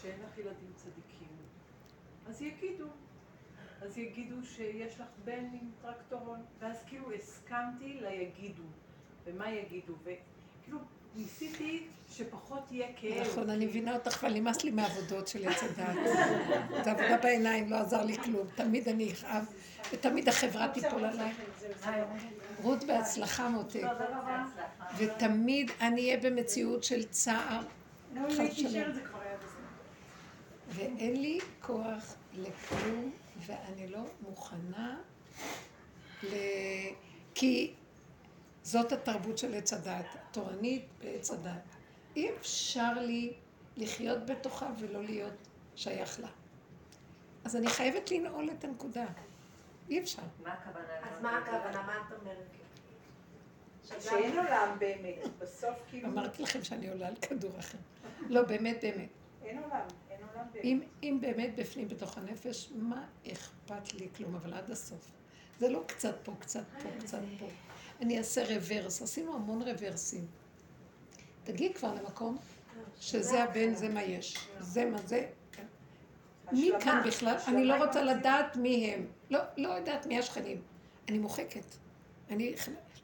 שאין לך ילדים צדיקים. אז יגידו. אז יגידו שיש לך בן עם טרקטורון. ואז כאילו הסכמתי ליגידו. ומה יגידו? וכאילו ניסיתי שפחות יהיה כאב. נכון, אני מבינה אותך, אבל נמאס לי מהעבודות של עץ הדעת. זה עבודה בעיניים, לא עזר לי כלום. תמיד אני אכאב, ותמיד החברה תיפול עליי. רות בהצלחה מותק. ותמיד אני אהיה במציאות של צער. ואין לי כוח לכלום, ואני לא מוכנה ל... כי זאת התרבות של עץ הדת, התורנית בעץ הדת. אי אפשר לי לחיות בתוכה ולא להיות שייך לה. אז אני חייבת לנעול את הנקודה. אי אפשר. מה הכוונה? אז מה הכוונה? מה את אומרת? שאין עולם באמת. בסוף כאילו... אמרתי לכם שאני עולה על כדור אחר. לא, באמת, באמת. אין עולם. אם, אם באמת בפנים, בתוך הנפש, מה אכפת לי כלום, אבל עד הסוף. זה לא קצת פה, קצת פה, קצת פה. אני אעשה רוורס, עשינו המון רוורסים. תגיעי כבר למקום שזה הבן, זה מה יש. זה מה זה. כן. מי כאן בכלל? אני לא רוצה. לדעת מי הם. לא, לא יודעת מי השכנים. אני מוחקת. אני,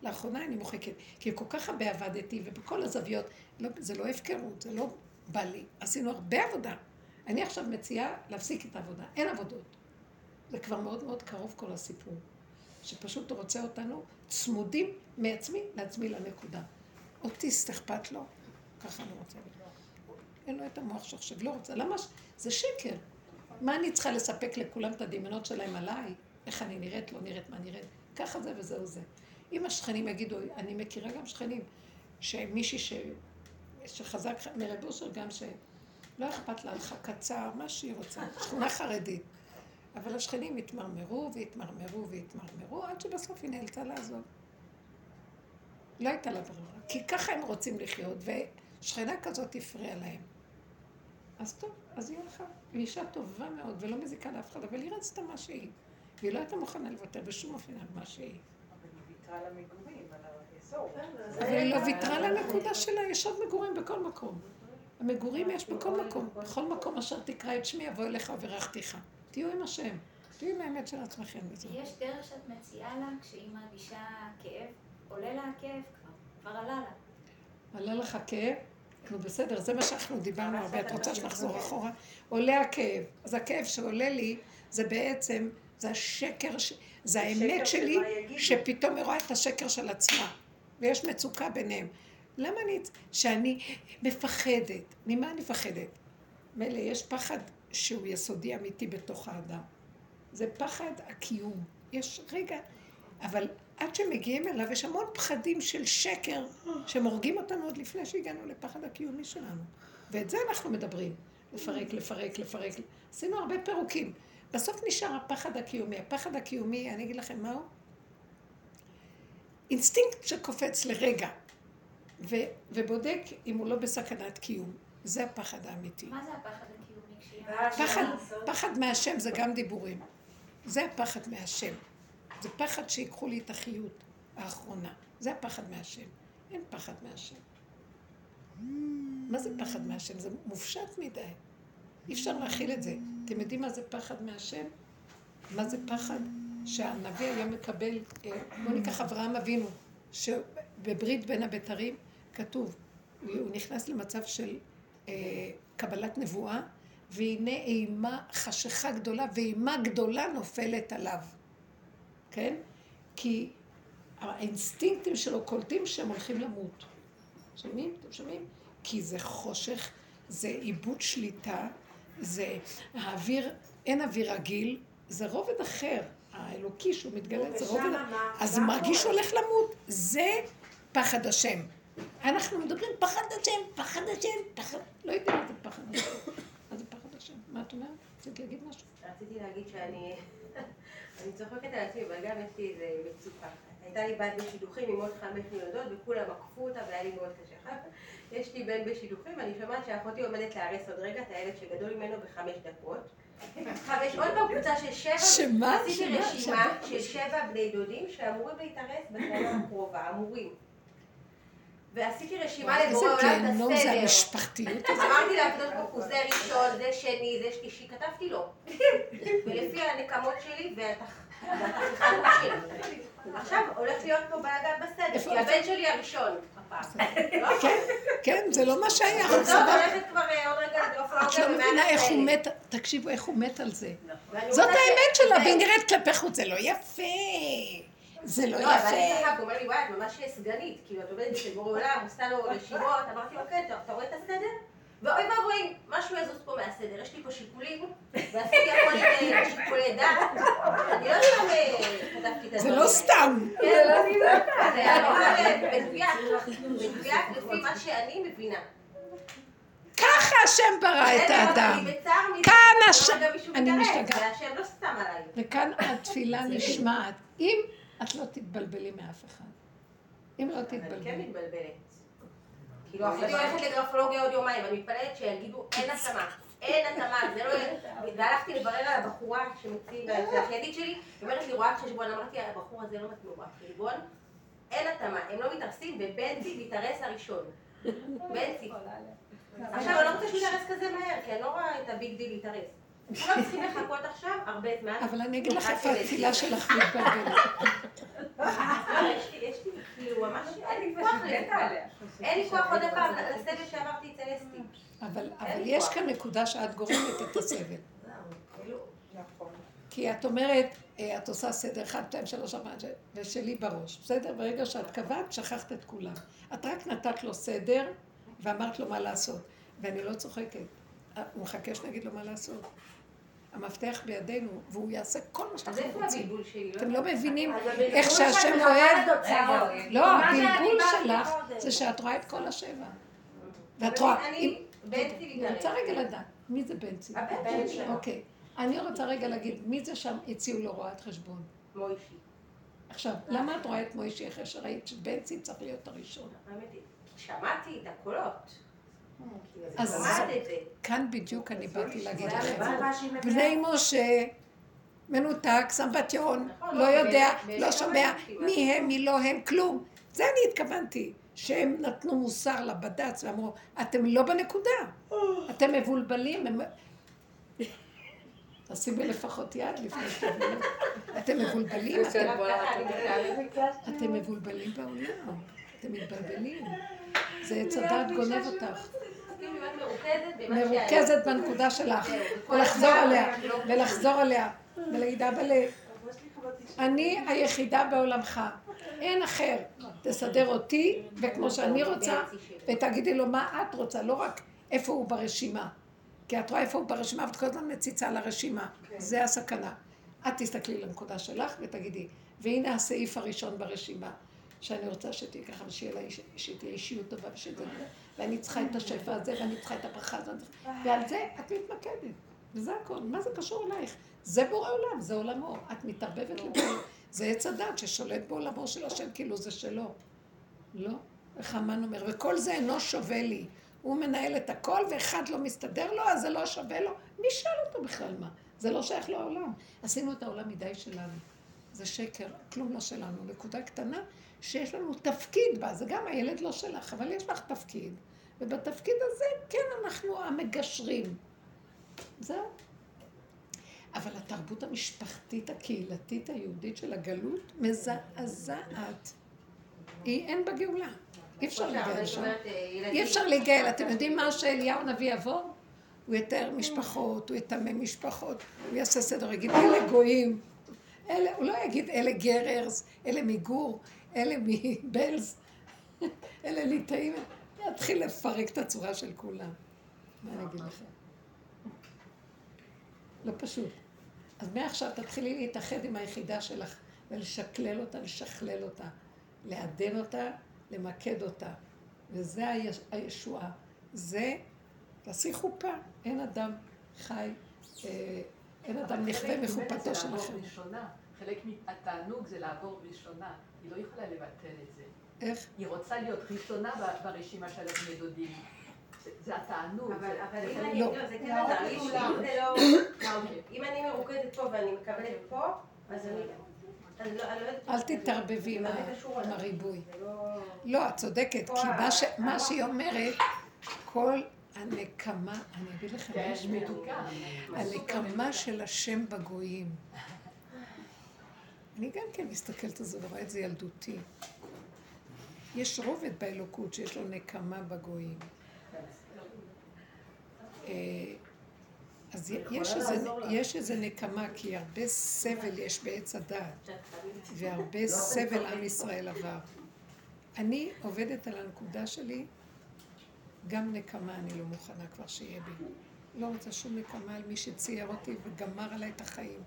לאחרונה אני מוחקת. כי כל כך הרבה עבדתי, ובכל הזוויות, לא, זה לא הפקרות, זה לא בא לי. עשינו הרבה עבודה. אני עכשיו מציעה להפסיק את העבודה. אין עבודות. זה כבר מאוד מאוד קרוב כל הסיפור. שפשוט רוצה אותנו צמודים מעצמי לעצמי לנקודה. אוטיסט אכפת לו, ככה אני רוצה להיות. אין לו את המוח שעכשיו לא רוצה. למה? ש- זה שקר. מה אני צריכה לספק לכולם את הדמיונות שלהם עליי? איך אני נראית, לא נראית, מה נראית? ככה זה וזהו זה. אם השכנים יגידו, אני מכירה גם שכנים, שמישהי ש... שחזק מרב אושר גם שלא אכפת לה, הלכה קצר, מה שהיא רוצה, שכונה חרדית. אבל השכנים התמרמרו והתמרמרו והתמרמרו, עד שבסוף היא נאלצה לעזוב. לא הייתה לה ברירה. כי ככה הם רוצים לחיות, ושכנה כזאת הפריעה להם. אז טוב, אז היא הלכה. היא אישה טובה מאוד, ולא מזיקה לאף אחד, אבל היא רצתה מה שהיא. והיא לא הייתה מוכנה לוותר בשום אופן על מה שהיא. אבל היא ויתרה על המגורים, על האזור. אבל היא לא ויתרה על הנקודה שלה, יש עוד מגורים בכל מקום. המגורים יש בכל מקום. בכל מקום אשר תקרא את שמי, אבוא אליך וברכתיך. תהיו עם השם. תהיו עם האמת של עצמכם. יש דרך שאת מציעה לה כשהיא מרגישה כאב, עולה לה הכאב כבר, כבר עלה לה. עלה לך כאב? נו בסדר, זה מה שאנחנו דיברנו הרבה. את רוצה שנחזור אחורה? עולה הכאב. אז הכאב שעולה לי, זה בעצם, זה השקר, זה האמת שלי. שפתאום היא רואה את השקר של עצמה. ויש מצוקה ביניהם. למה אני, שאני מפחדת? ממה אני מפחדת? מילא, יש פחד שהוא יסודי אמיתי בתוך האדם. זה פחד הקיום. יש רגע, אבל עד שמגיעים אליו יש המון פחדים של שקר שהם הורגים אותנו עוד לפני שהגענו לפחד הקיומי שלנו. ואת זה אנחנו מדברים. לפרק, לפרק, לפרק. עשינו הרבה פירוקים. בסוף נשאר הפחד הקיומי. הפחד הקיומי, אני אגיד לכם מהו? אינסטינקט שקופץ לרגע ו- ובודק אם הוא לא בסכנת קיום. זה הפחד האמיתי. מה זה הפחד הקיומי פחד, פחד מהשם זה גם דיבורים. זה הפחד מהשם. זה פחד שיקחו לי את החיות האחרונה. זה הפחד מהשם. אין פחד מהשם. מה זה פחד מהשם? זה מופשט מדי. אי אפשר להכיל את זה. אתם יודעים מה זה פחד מהשם? מה זה פחד? שהנביא היה מקבל, אה, בואו ניקח אברהם אבינו, שבברית בין הבתרים כתוב, הוא נכנס למצב של אה, קבלת נבואה, והנה אימה, חשיכה גדולה, ואימה גדולה נופלת עליו. כן? כי האינסטינקטים שלו קולטים שהם הולכים למות. שומעים? אתם שומעים? כי זה חושך, זה עיבוד שליטה, זה האוויר, אין אוויר רגיל, זה רובד אחר. האלוקי שהוא מתגלה, זה רובד... אז הוא מרגיש? הולך למות. זה פחד השם. אנחנו מדברים פחד השם, פחד השם, פחד... לא יודעים מה זה פחד השם. מה זה פחד השם? מה את אומרת? רצית להגיד משהו? רציתי להגיד שאני אני צוחקת על עצמי, אבל גם יש לי איזה מצוקה. הייתה לי בת בשידוכים עם עוד חמש מיילדות, וכולם עקפו אותה והיה לי מאוד קשה. אחר כך יש לי בן בשידוכים, ואני שומעת שאחותי עומדת להרס עוד רגע את הילד שגדול ממנו בחמש דקות. יש עוד פעם קבוצה של שבע, שמה? עשיתי? רשימה של שבע בני דודים שאמורים להתארס בשנה הקרובה, אמורים. ועשיתי רשימה איזה לבורא עולם את גיהנום זה הסדר. המשפחתיות הזאת. אמרתי לקדוש ברוך הוא, זה ראשון, זה שני, זה שלישי, כתבתי לו. ולפי הנקמות שלי והתח- והתחכמות שלי. עכשיו הולך להיות פה בלאגן בסדר, כי הבן שלי הראשון? כן, זה לא מה שהיה. הולכת כבר אה, את לא מבינה איך הוא מת, תקשיבו איך הוא מת על זה. ואני זאת האמת שלה, זה- והיא נראית כלפי חוץ, זה לא יפה. זה לא לא, אבל אני יפה. צחק, הוא אומר לי, וואי, את ממש סגנית. כאילו, את עובדת אצל בורא עולם, עושה לו רשימות. אמרתי לו, כן, אתה- רואה את הסדר? ואוי ואבוי, משהו יזוז פה מהסדר. יש לי פה שיקולים, ועשיתי הכל עם אה, שיקולי דעת. אני לא סתם אה, כתבתי את זה הדברים לא האלה. סתם. כן, זה היה ממש מדויק, מדויק לפי מה שאני מבינה. ככה השם ברא את האדם. כאן לא השם- אני משתגעת. לא סתם עליי. וכאן התפילה נשמעת. אם את לא תתבלבלי מאף אחד. אם לא אני כן תתבלבלי. מתבלבלת. כאילו, אחותי הולכת לגרפולוגיה עוד יומיים, אני מתפללת שיגידו אין התאמה. אין התאמה, זה לא... והלכתי לברר על הבחורה שמציעים, זה האחיינית שלי, היא אומרת לי רואת חשבון, אמרתי, הבחור הזה לא מתאים רואת חשבון, אין התאמה, הם לא מתארסים, ובנצי מתארס הראשון. בנצי. עכשיו, אני לא רוצה שהוא יתארס כזה מהר, כי אני לא רואה את ה big deal להתארס. כולם צריכים לחכות עכשיו הרבה זמן. אבל אני אגיד לך איפה התפילה שלך מתבלבלת. לא, יש לי, יש לי, כאילו, ממש, אין לי כוח לזה. אין לי כוח עוד פעם לסבל שעברתי אצל אסתי. אבל אבל יש כאן נקודה שאת גורמת את הסבל. נכון. כי את אומרת, אה, את עושה סדר, אחד, שתיים, שלוש, ארבע, שש, ושלי בראש. בסדר? ברגע שאת קבעת, שכחת את כולם. את רק נתת לו סדר, ואמרת לו מה לעשות. ואני לא צוחקת. אה, הוא מחכה שנגיד לו מה לעשות. המפתח בידינו, והוא יעשה כל מה איפה רוצים. שלי? אתם לא מבינים איך שהשם אוהב. לתוצאות. לא, שאת הבלבול שלך. זה שאת רואה את כל השבע. ואת רואה, אני- רוצה. רגע לדעת, מי זה בנצי? הבן שלי. אוקיי. אני רוצה רגע להגיד, מי זה שם הציעו לו רואת חשבון? מוישי. עכשיו, למה את רואה את מוישי אחרי שראית שבנצי צריך להיות הראשון? שמעתי את הקולות. אז. כאן בדיוק אני באתי להגיד לכם. בני משה, מנותק, סמבטיון, נכון, לא לא, יודע, לא שומע מי הם, מי לא הם, כלום. זה אני התכוונתי. שהם נתנו מוסר לבד"ץ ואמרו, אתם לא בנקודה, אתם מבולבלים. תשימי לפחות יד לפני שתביאו. אתם מבולבלים. אתם מבולבלים בעולם, אתם מתבלבלים. זה עץ הדעת גונב אותך. מרוכזת בנקודה שלך, ולחזור עליה, לא- ולחזור עליה, ולהגיד, אבל אני היחידה בעולמך, אין אחר. תסדר אותי, וכמו שאני רוצה, ותגידי לו מה את רוצה, לא רק איפה הוא ברשימה. כי את רואה איפה הוא ברשימה, ואת כל הזמן מציצה על הרשימה. זה הסכנה. את תסתכלי לנקודה שלך ותגידי, והנה הסעיף הראשון ברשימה, שאני רוצה שתהיי ככה, איש- שתהיה אישיות טובה, ושזה... ואני צריכה את השפע הזה, ואני צריכה את הברכה הזאת, ועל זה את מתמקדת. וזה הכל. מה זה קשור אלייך? זה בורא עולם, זה עולמו. את מתערבבת לבורא. זה עץ הדת ששולט בעולמו של השם, כאילו זה שלו. לא? איך המן אומר, וכל זה אינו שווה לי. הוא מנהל את הכל ואחד לא מסתדר לו, אז זה לא שווה לו. מי שאל אותו בכלל מה? זה לא שייך לעולם. עשינו את העולם מדי שלנו. זה שקר, כלום לא שלנו. נקודה קטנה שיש לנו תפקיד בה, זה גם הילד לא שלך, אבל יש לך תפקיד. ובתפקיד הזה, כן, אנחנו המגשרים. זהו. אבל התרבות המשפחתית, הקהילתית, היהודית של הגלות, מזעזעת. היא אין בה גאולה. אי אפשר להיגאל שם. אי אפשר להיגאל. אתם יודעים מה שאליהו הנביא יבוא? הוא יתאר משפחות, הוא יטמא משפחות, הוא יעשה סדר, יגיד אלה גויים, אלה, הוא לא יגיד אלה גררס, אלה מגור, אלה מבלז, אלה ליטאים, יתחיל לפרק את הצורה של כולם. מה אני אגיד לכם? לא פשוט. אז מעכשיו תתחילי להתאחד עם היחידה שלך ולשקלל אותה, לשכלל אותה, לעדן אותה, למקד אותה. וזה היש... הישועה. זה, תעשי חופה. אין אדם חי, אה, אין אדם נכווה מחופתו של אחר. חלק מהתענוג זה לעבור ראשונה. היא לא יכולה לבטל את זה. איך? היא רוצה להיות ראשונה ברשימה של הבני דודים. זה התענוג. אבל אם לא. אני, לא, זה כן התהליך, אם זה לא, אם אני מרוכזת פה ואני מקבלת פה, אז אני, לא, לא. אל תתערבבי עם? הריבוי. לא... לא, את צודקת, כי מה ש- ה- מה שהיא אומרת, כל הנקמה, אני אגיד לכם כן, משהו, מתוקה. הנקמה של השם בגויים. אני גם כן מסתכלת על זה ורואה את זה ילדותי. יש רובד באלוקות שיש לו נקמה בגויים. אה, אז יש איזה, יש איזה נקמה, כי הרבה סבל יש בעץ הדעת, והרבה סבל עם ישראל עבר. אני עובדת על הנקודה שלי, גם נקמה אני לא מוכנה כבר שיהיה בי. לא רוצה שום נקמה על מי שצייר אותי וגמר עליי את החיים.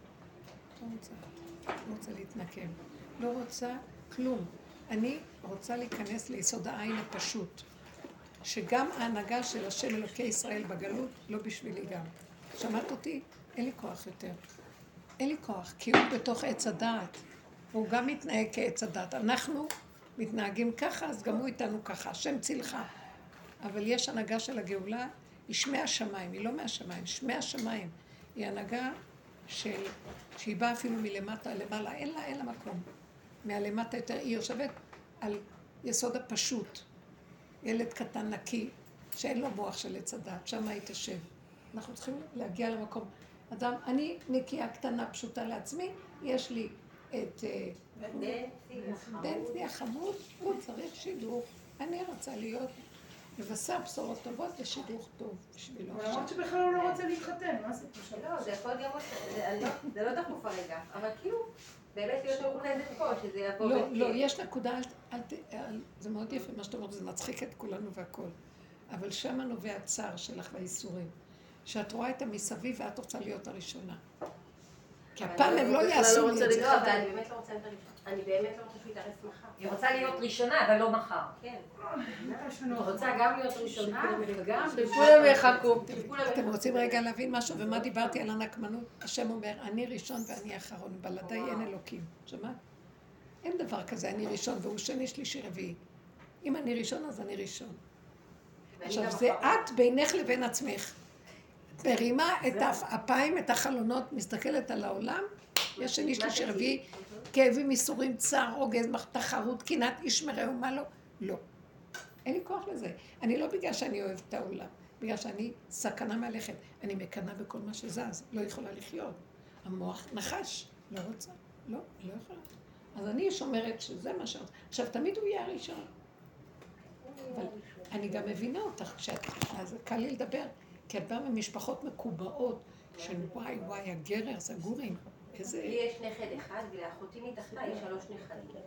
לא רוצה. לא רוצה להתנקם. לא רוצה כלום. אני רוצה להיכנס ליסוד העין הפשוט. שגם ההנהגה של השם אלוקי ישראל בגלות, לא בשבילי גם. שמעת אותי? אין לי כוח יותר. אין לי כוח, כי הוא בתוך עץ הדעת. הוא גם מתנהג כעץ הדעת. אנחנו מתנהגים ככה, אז גם הוא איתנו ככה. השם צילך. אבל יש הנהגה של הגאולה, היא שמי השמיים, היא לא מהשמיים, שמי השמיים. היא הנהגה של, שהיא באה אפילו מלמטה למעלה, אין לה, אין לה מקום. מהלמטה יותר, היא יושבת על יסוד הפשוט. ילד קטן נקי, שאין לו מוח של עץ הדת, שם היא תשב. אנחנו צריכים להגיע למקום. אדם, אני נקייה קטנה, פשוטה לעצמי, יש לי את אה, דנצי החמוד, הוא צריך שידוך. אני רוצה להיות, לבשר בשורות טובות ושידוך טוב בשבילו. למרות שבכלל הוא לא רוצה להתחתן, מה זה לא, זה יכול להיות גם... זה- לא- זה דחוף הרגע, אבל כאילו, באמת להיות מרוכזת פה, שזה יבוא... לא. לא, יש נקודה, אל, ת- אל, ת- אל, זה מאוד יפה מה שאתה אומרת, זה מצחיק את כולנו והכל. אבל שמה נובע הצער שלך והייסורים. שאת רואה את המסביב ואת רוצה להיות הראשונה. כי הפעם הם לא בכלל יעשו לא לי רוצה את זה. לא, אבל אני באמת לא רוצה. אני באמת לא רוצה שהוא יתארס מחר. היא רוצה להיות ראשונה, אבל לא מחר. כן. את רוצה גם להיות ראשונה וגם... שכולם יחכו. אתם רוצים רגע להבין משהו? ומה דיברתי על הנקמנות? השם אומר, אני ראשון ואני אחרון, בלעדיי אין אלוקים. שמעת? אין דבר כזה, אני ראשון והוא שני, שלישי, רביעי. אם אני ראשון, אז אני ראשון. עכשיו, זה. את בינך לבין עצמך. מרימה את האפיים, את החלונות, מסתכלת על העולם, יש שני, שלישי, רביעי, כאבים, ייסורים, צער, רוגז, תחרות, קנאת איש מרעהו, מה לא? לא. אין לי כוח לזה. אני לא בגלל שאני אוהבת את העולם, בגלל שאני סכנה מהלכת. אני מקנאה בכל מה שזז, לא יכולה לחיות. המוח נחש, לא רוצה, לא, לא יכולה. אז אני שומרת שזה מה שרוצה. עכשיו, תמיד הוא יהיה הראשון. אבל אני גם מבינה אותך, כשאת, אז קל לי לדבר, כי את באה ממשפחות מקובעות של וואי וואי, הגרר, זה גורים. איזה... לי יש נכד אחד, ולאחותי מתחתיי יש שלוש נכדים.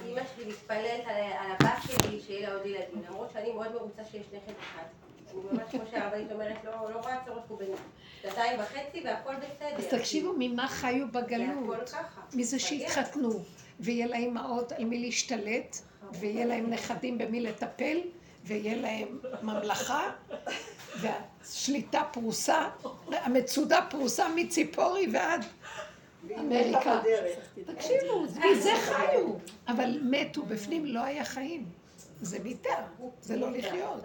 אימא שלי מתפללת על הבת שלי שיהיה לה עוד ילדים, למרות שאני מאוד מרוצה שיש נכד אחד. אני ממש, כמו שהרבנית אומרת, לא לא רואה צורך פה בין שנתיים וחצי והכל בסדר. אז תקשיבו, ממה חיו בגלות? מזה. שהתחתנו, ויהיה להם אימהות על מי להשתלט, ויהיה להם נכדים במי לטפל, ויהיה להם ממלכה, והשליטה פרוסה, המצודה פרוסה מציפורי ועד אמריקה. תקשיבו, מזה חיו, אבל מתו, בפנים לא היה חיים. זה מיתה, זה לא לחיות.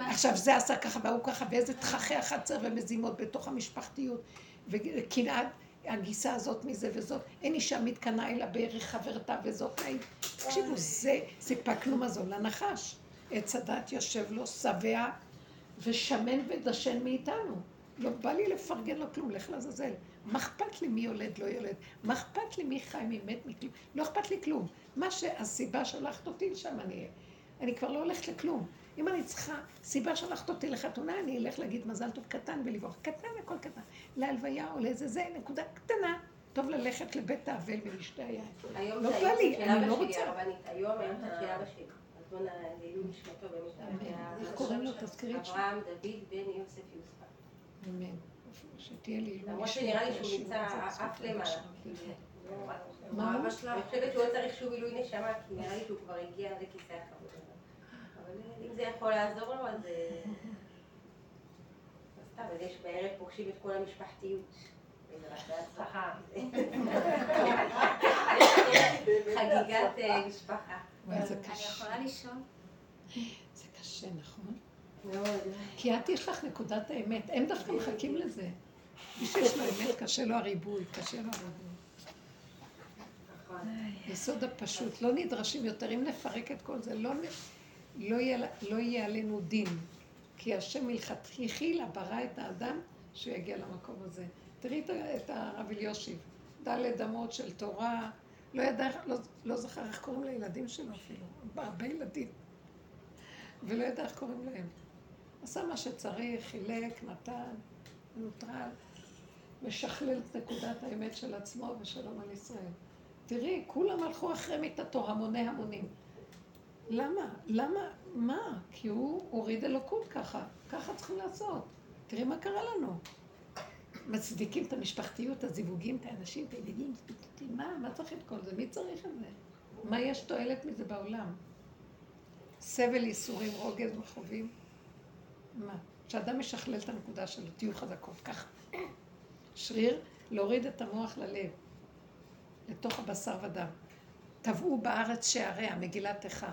עכשיו זה עשה ככה והוא ככה, ואיזה תככי החצר ומזימות בתוך המשפחתיות, וקנאת הגיסה הזאת מזה וזאת, אין אישה מתקנאה אלא בערך חברתה וזאת. תקשיבו, זה, סיפקנו מזון לנחש. עץ הדת יושב לו שבע ושמן ודשן מאיתנו. לא בא לי לפרגן לו כלום, לך לעזאזל. מה אכפת לי מי יולד, לא יולד? מה אכפת לי מי חי, מי מת, מי כלום? לא אכפת לי כלום. מה שהסיבה שלחת אותי לשם אני אהיה. אני כבר לא הולכת לכלום. אם אני צריכה סיבה שלחת אותי לחתונה, אני אלך להגיד מזל טוב קטן ולברוח. קטן, הכל קטן. להלוויה או לאיזה זה, נקודה קטנה. טוב ללכת לבית האבל ולשתי. היום לא בא לי, היום אני לא רוצה. היום היום זה של אבא שלי. בוא נעלו נשמתו באמת. איך קוראים לו? תזכירי את שמו. אברהם דוד בן יוסף יוסף. אמן. שתהיה לי למרות שנראה לי שהוא נמצא אף בזכות למעלה. מה? שלך? אני חושבת שהוא לא צריך שוב עילוי נשמה, כי נראה לי שהוא כבר הגיע לכיסא הכבוד. אבל אם זה יכול לעזור לו, אז... אה, אז סתם, אז יש בערב פוגשים את כל המשפחתיות. בהצלחה. חגיגת אה, משפחה. וואי, זה אני קשה. יכולה לשאול? זה קשה, נכון? מאוד. כי את יש לך נקודת האמת, הם דווקא מחכים לזה. מי שיש לו אמת, קשה לו הריבוי, קשה לו הריבוי. יסוד הפשוט, לא נדרשים יותר. אם נפרק את כל זה, לא, לא, יהיה, לא יהיה עלינו דין. כי השם מלכתחילה ברא את האדם שהוא יגיע למקום הזה. תראי את הרב אליושיב, דלת אמות של תורה, לא ידע, לא, לא זכר איך קוראים לילדים שלו אפילו, הרבה ילדים, ולא ידע איך קוראים להם. עשה מה שצריך, חילק, נתן, נוטרל, משכלל את נקודת האמת של עצמו ושלום על ישראל. תראי, כולם הלכו אחרי מיתתו, המוני המונים. למה? למה? מה? כי הוא הוריד אלוקות ככה. ככה צריכים לעשות. תראי מה קרה לנו. מצדיקים את המשפחתיות, את הזיווגים, את האנשים, את הילדים, מה? מה צריך את כל זה? מי צריך את זה? מה יש תועלת מזה בעולם? סבל, ייסורים, רוגז וחובים? מה? כשאדם משכלל את הנקודה שלו, תהיו חזקות, ככה. שריר, להוריד את המוח ללב, לתוך הבשר ודם. טבעו בארץ שעריה, מגילת איכה.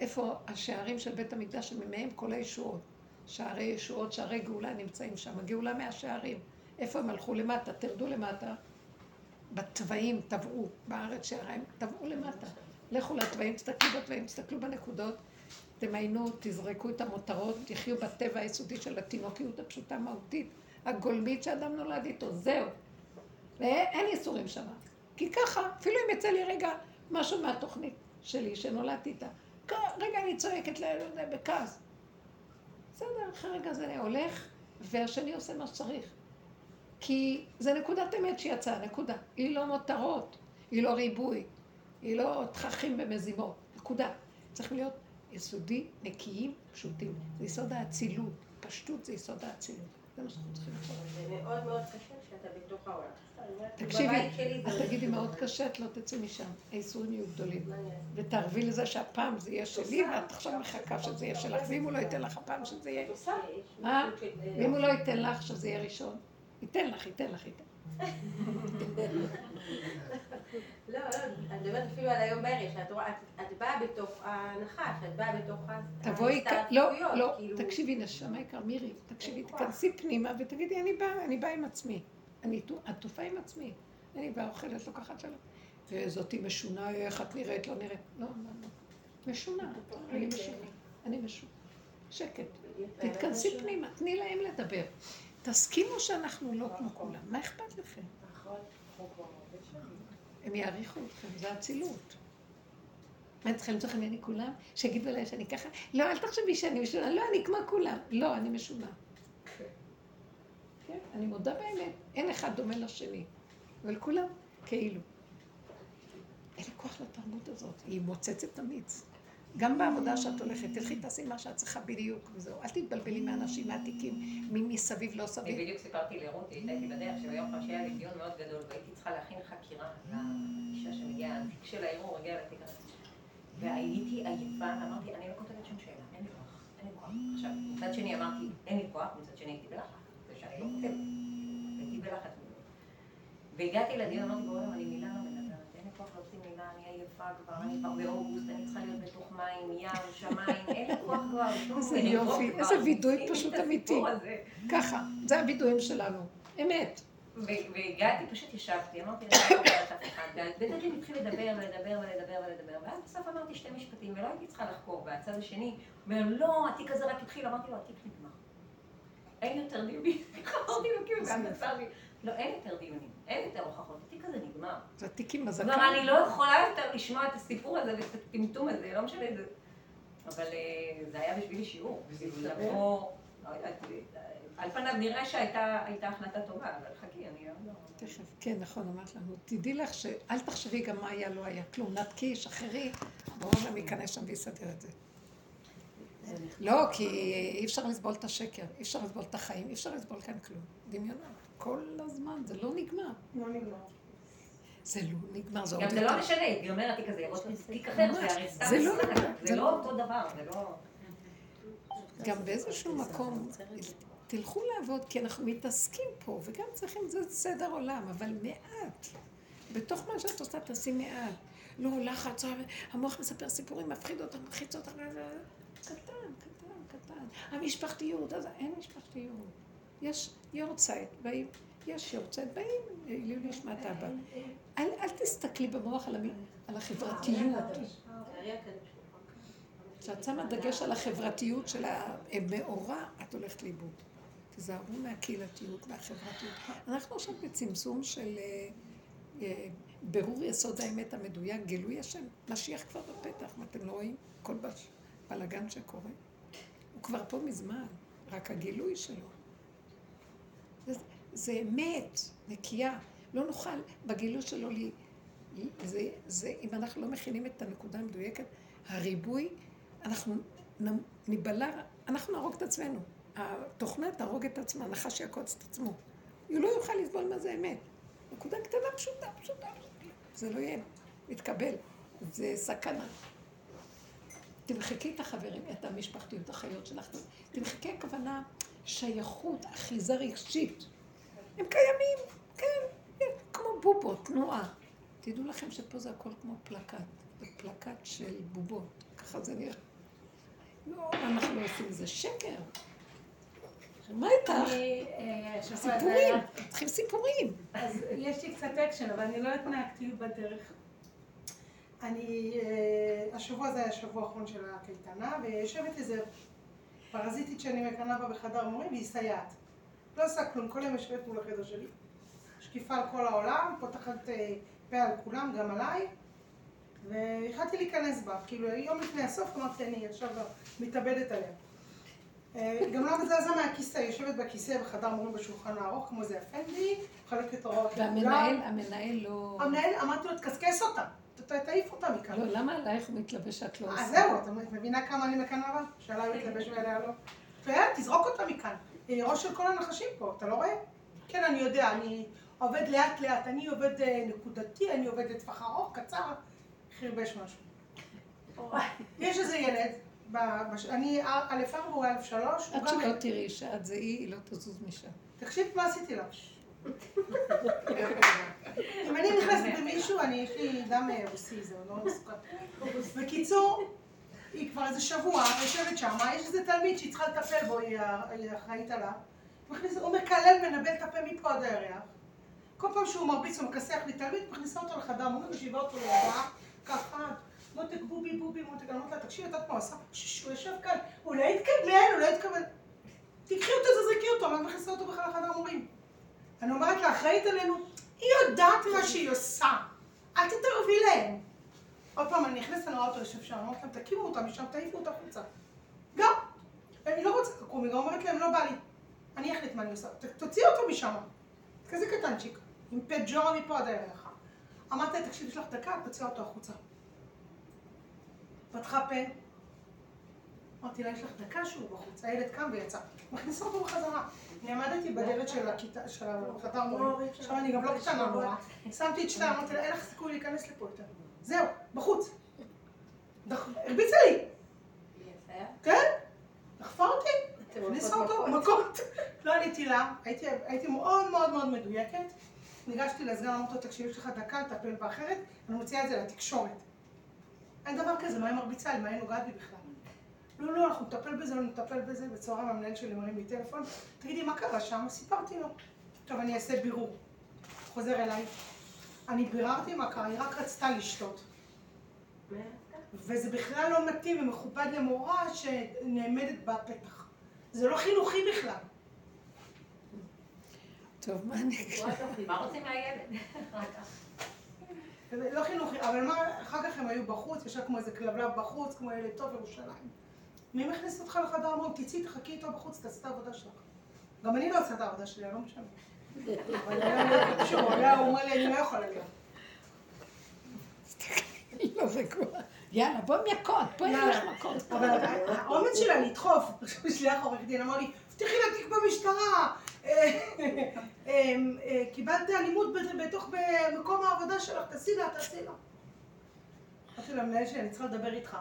איפה השערים של בית המקדש שממהם כל הישועות? שערי ישועות, שערי גאולה נמצאים שם. הגאולה מהשערים. איפה הם הלכו למטה? תרדו למטה. בתוואים טבעו, בארץ שעריים, טבעו למטה. לכו לתוואים, תסתכלו בתוואים, תסתכלו בנקודות, תמיינו, תזרקו את המותרות, תחיו בטבע היסודי של התינוקיות הפשוטה המהותית, הגולמית שאדם נולד איתו, זהו. ואין ייסורים שם. כי ככה, אפילו אם יצא לי רגע משהו מהתוכנית שלי, שנולדתי איתה, רגע אני צועקת ל- לא יודע, בכעס. בסדר, אחרי רגע זה הולך, והשני עושה מה שצריך. כי זה נקודת אמת שיצאה, נקודה. היא לא מותרות, היא לא ריבוי, היא לא תככים ומזימות, נקודה. צריכים להיות יסודי, נקיים, פשוטים. זה יסוד האצילות. פשטות זה יסוד האצילות. זה מה שאנחנו צריכים לעשות. זה מאוד מאוד קשה שאתה בתוך העולם. אני אומרת, תקשיבי, את זה- תגידי מאוד קשה, את לא תצאי משם. האיסורים יהיו גדולים. ותערבי לזה שהפעם זה יהיה שלי, ואת עכשיו מחכה שזה יהיה שלך. ואם הוא לא ייתן לך הפעם שזה יהיה... אה? ואם הוא לא ייתן לך שזה יהיה ראשון, ייתן לך, ייתן לך, ייתן. לא, לא, אני מדברת אפילו על היום בערב, שאת באה בתוך הנחש, את באה בתוך תבואי, לא, לא, כאילו. תקשיבי, נשמה יקר, מירי, תקשיבי. תיכנסי פנימה ותגידי, אני באה, אני באה עם עצמי. אני טו- עטופה עם עצמי. אני באה, אוכלת, לוקחת שלום. וזאתי משונה, איך את נראית, לא נראית. לא, לא, לא. משונה, אני משונה. אני משונה. שקט. תתכנסי פנימה, תני להם לדבר. תסכימו שאנחנו לא כמו כולם. מה אכפת לכם? הם יעריכו אתכם, זה אצילות. מה את צריכה למצוא חן בעיני כולם? שיגידו עליי שאני ככה? לא, אל תחשבי שאני משונה. לא, אני כמו כולם. לא, אני משונה. כן, אני מודה באמת. אין אחד דומה לשני. אבל כולם כאילו. אין לי כוח לתרבות הזאת. היא מוצצת את. גם בעבודה שאת הולכת, תלכי תעשי מה שאת צריכה בדיוק, וזהו. אל תתבלבלי מאנשים, מהתיקים, מי מסביב, לא אני סביב. בדיוק סיפרתי לרותי, הייתי בדרך שביום חמישי היה לי דיון מאוד גדול והייתי צריכה להכין חקירה לאישה שמגיעה, התיק של הערעור הגיע לתיק הזה. והייתי עייפה, אמרתי, אני לא כותבת שום שאלה, אין לי כוח, אין לי כוח. עכשיו, מצד שני אמרתי, אין לי כוח, מצד שני הייתי בלחץ, לא כותבת, הייתי בלחץ. והגעתי לדיון, אמרתי, בואו, אני מילה לא מדברת, אין לי כוח להוציא מילה, אני עייפה כבר, אני כבר באוגוסט, אני צריכה להיות בתוך מים, ים, שמיים, אין לי כוח כבר, איזה יופי. איזה וידוי פשוט אמיתי. ככה, זה הווידויים שלנו. אמת. והגעתי, פשוט ישבתי, אמרתי לך, לא אומרת אף אחד, ובית התחיל לדבר ולדבר ולדבר ולדבר, ואז בסוף אמרתי שתי משפטים, ולא הייתי צריכה לחקור, והצד השני אומר, לא, התיק הזה רק התחיל, אמרתי לו, התיק נגמר. אין יותר דיונים. כאילו, לא, אין יותר דיונים, אין יותר הוכחות, התיק הזה נגמר. זה עם כבר הזקן. אני לא יכולה יותר לשמוע את הסיפור הזה ואת הטמטום הזה, לא משנה, זה... אבל אה, זה היה בשבילי שיעור, לבוא, לא יודעת, על פניו נראה שהייתה הייתה החלטה טובה, אבל חכי, אני לא... תכף, כן, נכון, אמרת לנו. תדעי לך שאל תחשבי גם מה היה, לא היה כלום. נתקי, שחררי, גם ייכנס שם ויסדר את זה. לא, כי אי אפשר לסבול את השקר, אי אפשר לסבול את החיים, אי אפשר לסבול כאן כלום. דמיונות. כל הזמן, זה לא נגמר. לא נגמר. זה לא נגמר, זה עוד גם זה. לא משנה, ייגמר התיק הזה, יראו תיק אחר, זה הרי סתם זה לא לא לא- אותו דבר, זה לא... גם באיזשהו מקום, תלכו לעבוד, כי אנחנו מתעסקים פה, וגם צריכים, זה סדר עולם, אבל מעט. בתוך מה שאת עושה, תעשי מעט. לא לחץ, המוח מספר סיפורים, מפחיד אותם, מלחיץ אותם, קטן, קטן, קטן. המשפחתיות, אז אין משפחתיות. יש יורצייט, באים, יש יורצייט, באים, לעילוי נשמת אבא. אל, אל תסתכלי במוח על, המ... על החברתיות. כשאת שמה דגש על החברתיות של המאורע, את הולכת לאיבוד. תיזהרו מהקהילתיות והחברתיות. אנחנו עכשיו בצמצום של אה, אה, בירור יסוד האמת המדויק, גילוי השם. משיח כבר בפתח, מה אתם לא רואים? כל בש- בלאגן שקורה. הוא כבר פה מזמן, רק הגילוי שלו. זה, אמת, נקייה. לא נוכל בגילוי שלו לי... זה, זה, אם אנחנו לא מכינים את הנקודה המדויקת, הריבוי, אנחנו נ- ניבלע, אנחנו נהרוג את עצמנו. התוכנה תהרוג את עצמה, הנחש יעקוץ את עצמו. הוא לא יוכל לסבול מה זה אמת. נקודה קטנה, פשוטה, פשוטה, פשוטה. זה לא יהיה מתקבל. זה סכנה. תמחקי את החברים, את המשפחתיות, החיות שלך. תמחקי הכוונה שייכות, אחיזה רגשית. הם קיימים, כן, כמו בובות, תנועה. תדעו לכם שפה זה הכל כמו פלקט. זה פלקט של בובות, ככה זה נראה. לא, אנחנו לא עושים? זה שקר. מה איתך? אה, סיפורים, צריכים סיפורים. אז יש לי קצת אקשן, אבל אני לא התנהגתי בדרך. אני, אה, השבוע זה היה השבוע האחרון של הקייטנה, ויושבת איזה פרזיטית שאני מקנאה בה בחדר מורים, והיא סייעת. לא עושה כלום, כל יום יושבת מול החדר שלי, שקיפה על כל העולם, פותחת אה, פה על כולם, גם עליי, והחלטתי להיכנס בה. כאילו, יום לפני הסוף אמרתי, אני עכשיו מתאבדת עליה. אה, גם לא מזעזע מהכיסא, יושבת בכיסא בחדר מורים בשולחן הארוך, כמו זה אפנדי, מחלקת הוראות והמנהל, המנהל לא... המנהל, אמרתי לו, תקסקס אותה, תעיף אותה מכאן. לא, למה עלייך הוא מתלבש שאת לא אז עושה? זהו, את מבינה כמה אני מקנאה בה? שעליי הוא מתלבש ועליה לא? ויאללה, תזרוק אותה מכאן. היא ראש של כל הנחשים פה, אתה לא רואה? כן, אני יודע, אני עובד לאט לאט, אני עובד אה, נקודתי, אני עובד לטווח ארוך, קצר, חרבש משהו. יש איזה ילד, אני א' ארבע, הוא א' שלוש, הוא עד. שלא תראי שאת זה היא, היא לא תזוז משם. תקשיב מה עשיתי לה. אם אני נכנסת במישהו, אני, יש לי דם אה, רוסי, זה לא מסוכן. בקיצור, היא כבר איזה שבוע יושבת שם, יש איזה תלמיד שהיא צריכה לטפל בו, היא אחראית עליו. הוא מקלל, מנבל את הפה מפה עד הירח. כל פעם שהוא מרביץ או מכסח לי תלמיד, מכניסה אותו לחדר מורים, משיבה אותו לידה, ככה, מותק בובי בובי מותק, אני אומרת לה, תקשיבי, את יודעת מה הוא עשה? שש, הוא יושב כאן, הוא לא התכוון, הוא לא התכוון. תיקחי אותו, תזרקי אותו, מה את מכניסה אותו בכלל לחדר מורים? אני אומרת לה, אחראית עלינו, היא יודעת מה שהיא עושה, אל תתערבי להם. עוד פעם, אני נכנסת, אותו יושב שם, אני אומרת להם, תקימו אותה משם, תעיפו אותה החוצה. גם, אני לא רוצה לקום, היא גם אומרת להם, לא בא לי. אני אחליט מה אני עושה, ת- תוציאי אותו משם. כזה קטנצ'יק, עם פג'ורה מפה עד הערך. אמרתי לה, תקשיבי, יש לך דקה, תוציאה אותו החוצה. פתחה פה, אמרתי לה, יש לך דקה שהוא בחוץ, הילד קם ויצא. מכניסה אותו בחזרה. אני עמדתי בדלת של הכיתה, של החדר מורים, עכשיו אני גם לא קטנה נורא. שמתי את שתיים, אמרתי לה, אין לך סיכוי להיכנס לפה יותר. זהו, בחוץ. הרביצה לי, כן? דחפה אותי, הכניסה אותו מכות. לא עניתי לה, הייתי מאוד מאוד מאוד מדויקת. ניגשתי לסגן, אמרתי לו, תקשיב, יש לך דקה לטפל באחרת, אני מוציאה את זה לתקשורת. אין דבר כזה, מה היא מרביצה לי, מה היא נוגעת בי בכלל? לא, לא, אנחנו נטפל בזה, לא נטפל בזה, בצהריים המנהל שלי מרים לי טלפון, תגידי, מה קרה שם? סיפרתי לו. טוב, אני אעשה בירור. חוזר אליי. אני ביררתי מה קרה, היא רק רצתה לשתות. וזה בכלל לא מתאים ומכובד למורה שנעמדת בפתח. זה לא חינוכי בכלל. טוב, מה אני אגיד? מה רוצים מהילד? לא חינוכי, אבל מה, אחר כך הם היו בחוץ, ישב כמו איזה כלבלב בחוץ, כמו ילד טוב ירושלים. מי מכניס אותך לחדר אמרו, תצאי, תחכי איתו בחוץ, תעשי את העבודה שלך. גם אני לא עושה את העבודה שלי, אני לא משנה. אבל היה קשור, היה הוא אומר לי, אני לא יכולה להיות. לא. יאללה, בואי מכות, בואי נלך מכות. אבל האומץ שלה לדחוף, שליח עורך דין אמר לי, פתחי לה תיק במשטרה, אה, אה, אה, קיבלת אלימות בת- בתוך מקום העבודה שלך, תעשי לה, תעשי לה. אמרתי למנהל שלי, אני צריכה לדבר איתך.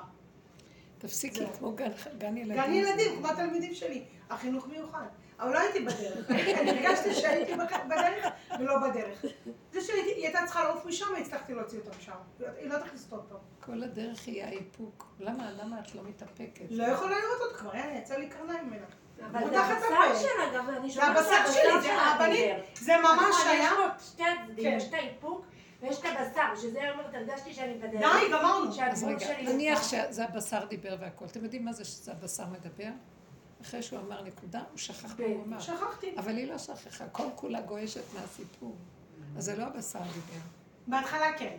תפסיקי, כמו גן- גן ילדים. גן ילדים, כמו התלמידים שלי, החינוך מיוחד. אבל לא הייתי בדרך, אני הרגשתי שהייתי בדרך ולא בדרך. זה שהיא הייתה צריכה לעוף משם, הצלחתי להוציא אותה משם. היא לא תכניס אותו. כל הדרך היא האיפוק. למה, למה את לא מתאפקת? לא יכולה לראות אותה כבר, יצא לי קרניים ממנה. אבל זה הבשר. שלה, גם אני זה שומעת הבשר שהבשר שלי, זה דיבר. זה ממש נכון, היה... יש פה שתי הצדדים, כן. יש את האיפוק ויש את הבשר, שזה אומרת, הרגשתי שאני בדרך. די, גמרנו. אז רגע, נניח. שזה הבשר דיבר והכל. אתם יודעים מה זה שזה הבשר מדבר? אחרי שהוא אמר נקודה, הוא שכח מה כן. הוא אמר. שכחתי. אבל היא לא שכחה, כל כולה גועשת מהסיפור. אז זה לא הבשר דיבר. בהתחלה כן.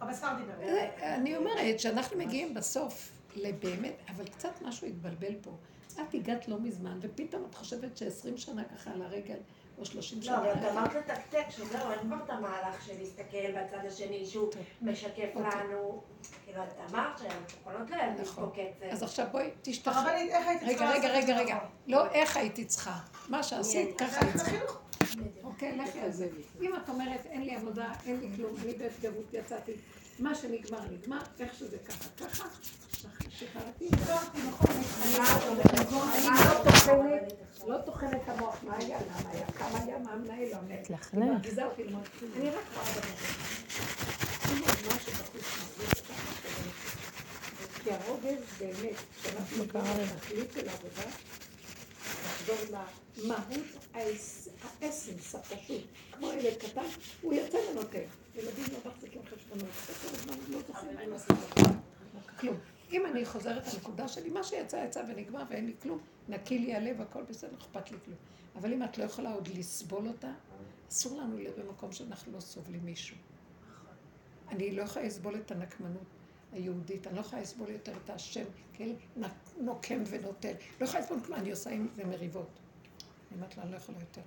הבשר דיבר. אה, אני אומרת שאנחנו מגיעים בסוף לבאמת, אבל קצת משהו התבלבל פה. את הגעת לא מזמן, ופתאום את חושבת ש-20 שנה ככה על הרגל, או 30 לא, שנה. אבל את אמרת לתקתק שזהו, אין כבר את המהלך של להסתכל בצד השני שהוא טוב. משקף אוקיי. לנו. כאילו, את אמרת יכולות להדליק נכון. אז עכשיו בואי, תשתחררי. הרבנית, איך הייתי רגע, צריכה רגע, רגע, זה רגע. נכון? לא איך הייתי צריכה. מה שעשית, ככה היית צריכה. אוקיי, לכי על זה. אם את אומרת, אין לי עבודה, אין לי כלום, אני בהתגרות יצאתי, מה שנגמר, נגמר, איך שזה ככה, ככה, שחררתי, אני לא טוחנת, לא טוחנת את המוח, מה היה, למה היה, כמה היה, מה המנהל לא המנהל. היא מרגיזה אותי ללמוד, אני רק רואה אותך, כי הרוגז באמת, כשאנחנו בתכלית של העבודה, לחזור למהות האס- האסנס הפשוט, כמו ילד קטן, הוא יוצא ונותן. ילדים לא מחזיקים חשבונות, לא זוכרים. כלום. אם אני חוזרת לנקודה שלי, מה שיצא יצא ונגמר ואין לי כלום, נקי לי הלב, הכל בסדר, לא אכפת לי כלום. אבל אם את לא יכולה עוד לסבול אותה, אסור לנו להיות במקום שאנחנו לא סובלים מישהו. אני לא יכולה לסבול את הנקמנות היהודית, אני לא יכולה לסבול יותר את השם, כן, נוקם ונוטל. לא יכולה לסבול כלום, אני עושה עם זה מריבות. אני אומרת לה, אני לא יכולה יותר.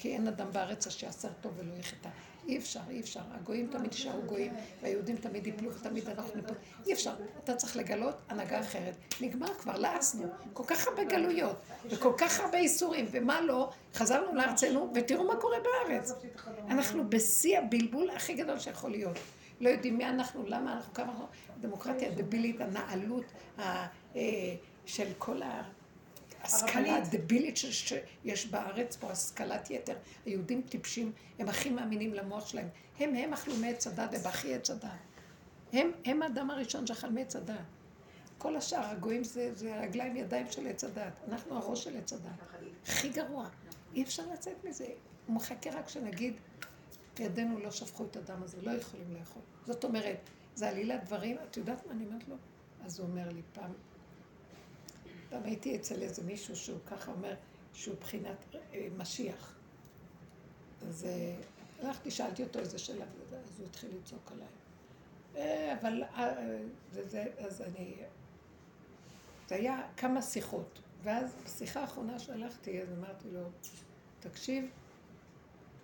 כי אין אדם בארץ אשר יעשר טוב ולא יחטא. אי אפשר, אי אפשר. הגויים תמיד יישארו גויים, והיהודים תמיד יפלו ותמיד אנחנו ניפול. אי אפשר. אתה צריך לגלות הנהגה אחרת. נגמר כבר, לעסנו. כל כך הרבה גלויות, וכל כך הרבה איסורים, ומה לא, חזרנו לארצנו, ותראו מה קורה בארץ. אנחנו בשיא הבלבול הכי גדול שיכול להיות. לא יודעים מי אנחנו, למה אנחנו, כמה אנחנו, הדמוקרטיה הדבילית, הנעלות ה- אה, של כל ההשכלה הדבילית ש- שיש בארץ פה, השכלת יתר. היהודים טיפשים, הם הכי מאמינים למוח שלהם. הם, הם אכלו מעץ הדת, הם הכי עץ הדת. הם, הם האדם הראשון שאכל מעץ הדת. כל השאר, הגויים זה, זה רגליים, ידיים של עץ הדת. אנחנו הראש של עץ הדת. הכי גרוע. אי אפשר לצאת מזה. הוא מחכה רק שנגיד, ידינו לא שפכו את הדם הזה, לא יכולים לאכול. זאת אומרת, זה עלילת דברים, את יודעת מה אני אומרת לו? אז הוא אומר לי פעם, פעם הייתי אצל איזה מישהו שהוא ככה אומר, שהוא בחינת אה, משיח. אז אה, הלכתי, שאלתי אותו איזה שאלה, אז הוא התחיל לצעוק עליי. אה, אבל, זה, אז אני, זה היה כמה שיחות, ואז בשיחה האחרונה שהלכתי, אז אמרתי לו, תקשיב,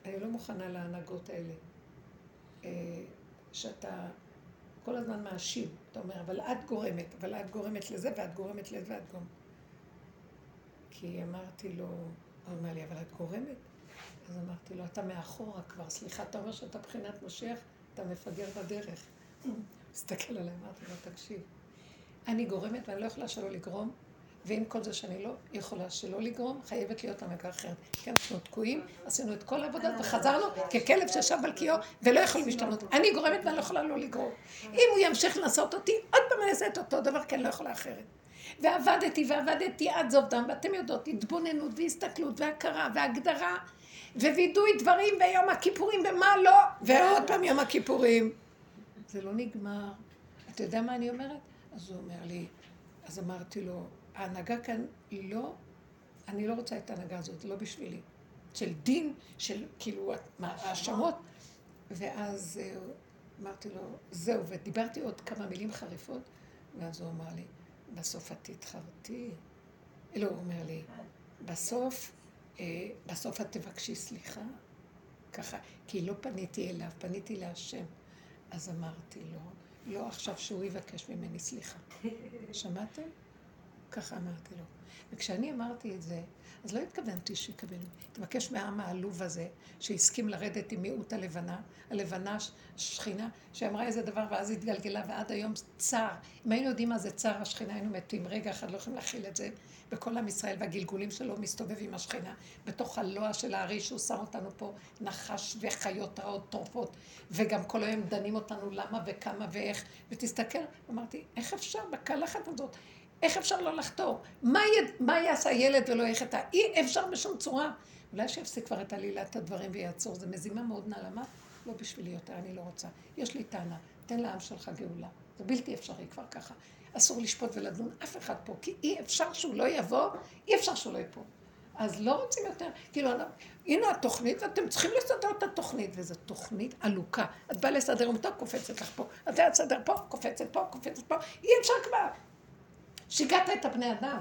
אני לא מוכנה להנהגות האלה. שאתה כל הזמן מאשים, אתה אומר, אבל את גורמת, אבל את גורמת לזה, ואת גורמת לזה, ואת גורמת. כי אמרתי לו, הוא אומר לי, אבל את גורמת? אז אמרתי לו, אתה מאחורה כבר, סליחה, אתה אומר שאתה בחינת משיח, אתה מפגר בדרך. הוא הסתכל עליי, אמרתי לו, תקשיב, אני גורמת ואני לא יכולה שלא לגרום, ועם כל זה שאני לא יכולה שלא לגרום, חייבת להיות הנהגה אחרת. כי אנחנו תקועים, עשינו את כל העבודות וחזרנו ככלב שישב על קיאו ולא יכולים להשתנות. אני גורמת ואני לא יכולה לא לגרום. אם הוא ימשיך לנסות אותי, עוד פעם אני אעשה את אותו דבר, כי אני לא יכולה אחרת. ועבדתי ועבדתי עד זוב דם, ואתם יודעות, התבוננות והסתכלות והכרה והגדרה ווידוי דברים ביום הכיפורים ומה לא, ועוד פעם יום הכיפורים. זה לא נגמר. אתה יודע מה אני אומרת? אז הוא אומר לי, אז אמרתי לו, ההנהגה כאן היא לא, אני לא רוצה את ההנהגה הזאת, לא בשבילי. של דין, של כאילו האשמות. ואז אה, אמרתי לו, זהו, ודיברתי עוד כמה מילים חריפות, ואז הוא אמר לי, בסוף את תתחרתי. לא, הוא אומר לי, בסוף, אה, בסוף את תבקשי סליחה. ככה, כי לא פניתי אליו, פניתי להשם. אז אמרתי לו, לא עכשיו שהוא יבקש ממני סליחה. שמעתם? ככה אמרתי לו. וכשאני אמרתי את זה, אז לא התכוונתי שיקבל. תבקש מהעם העלוב הזה, שהסכים לרדת עם מיעוט הלבנה, הלבנה שכינה, שאמרה איזה דבר ואז התגלגלה, ועד היום צער. אם היינו יודעים מה זה צער השכינה, היינו מתים. רגע אחד לא יכולים להכיל את זה. וכל עם ישראל והגלגולים שלו מסתובב עם השכינה, בתוך הלוע של הארי שהוא שם אותנו פה, נחש וחיות רעות טורפות, וגם כל היום דנים אותנו למה וכמה ואיך, ותסתכל, אמרתי, איך אפשר בקלחת הזאת? איך אפשר לא לחתור? מה, י... מה יעשה ילד ולא יחטא? אי אפשר בשום צורה. אולי שיפסיק כבר את עלילת הדברים ויעצור. זה מזימה מאוד נעלמה, לא בשבילי יותר, אני לא רוצה. יש לי טענה, תן לעם שלך גאולה. זה בלתי אפשרי כבר ככה. אסור לשפוט ולדון אף אחד פה, כי אי אפשר שהוא לא יבוא, אי אפשר שהוא לא יפול. אז לא רוצים יותר, כאילו, הנה התוכנית, ואתם צריכים לסדר את התוכנית, וזו תוכנית עלוקה. את באה לסדר אותה, קופצת לך פה. את באה לסדר פה, קופצת פה, קופצת פה, אי אפשר כבר. שיגעת את הבני אדם.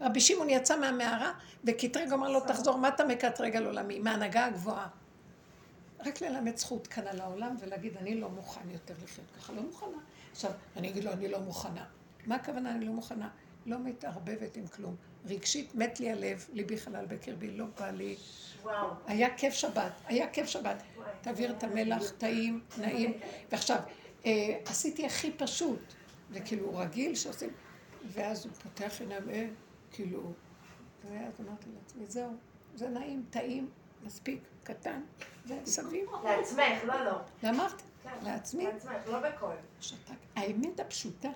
רבי שמעון יצא מהמערה, וקטרג אמר לו, תחזור, מה אתה מקטרג על עולמי? מההנהגה הגבוהה. רק ללמד זכות כאן על העולם ולהגיד, אני לא מוכן יותר לחיות ככה, לא מוכנה. עכשיו, אני אגיד לו, אני לא מוכנה. מה הכוונה אני לא מוכנה? לא מתערבבת עם כלום. רגשית מת לי הלב, ליבי חלל בקרבי, לא בא לי. וואו. היה כיף שבת, היה כיף שבת. תעביר את המלח, טעים, נעים. ועכשיו, אה, עשיתי הכי פשוט. וכאילו רגיל שעושים... ואז הוא פותח עיניו, אה, כאילו... ואז אמרתי לעצמי, זהו, זה נעים, טעים, מספיק, קטן, זה סביב. לעצמך, לא, לא. ואמרתי, כן, לעצמי. לעצמך, לא בקול. שתק. האמת הפשוטה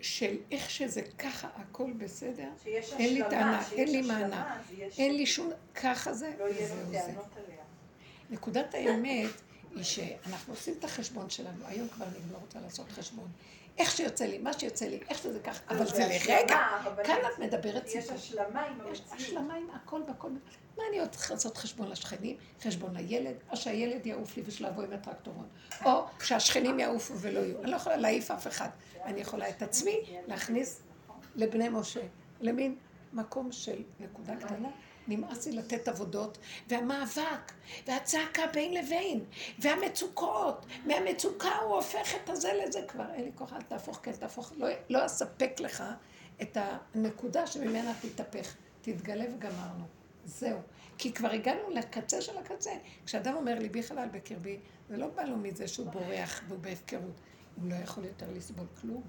של איך שזה ככה, הכל בסדר, אין לי טענה, אין לי מענה, אין לי שום, ככה זה, לא וזהו זה. נקודת האמת היא שאנחנו עושים את החשבון שלנו, היום כבר אני לא רוצה לעשות חשבון. איך שיוצא לי, מה שיוצא לי, איך שזה ככה, אבל זה לרגע, כאן את מדברת סיפור. יש השלמה עם המציאות. יש השלמה עם הכל והכל. מה אני עוד צריכה לעשות חשבון לשכנים, חשבון לילד, או שהילד יעוף לי ושלא אבוא עם הטרקטורון, או שהשכנים יעופו ולא יהיו. אני לא יכולה להעיף אף אחד. אני יכולה את עצמי להכניס לבני משה, למין מקום של נקודה קטנה. נמאס לי לתת עבודות, והמאבק, והצעקה בין לבין, והמצוקות, מהמצוקה הוא הופך את הזה לזה כבר, אין לי כוח, אל תהפוך, כן תהפוך, לא, לא אספק לך את הנקודה שממנה תתהפך, תתגלה וגמרנו, זהו. כי כבר הגענו לקצה של הקצה. כשאדם אומר ליבי חלל בקרבי, זה לא בא לו מזה שהוא בורח והוא בהפקרות. הוא לא יכול יותר לסבול כלום.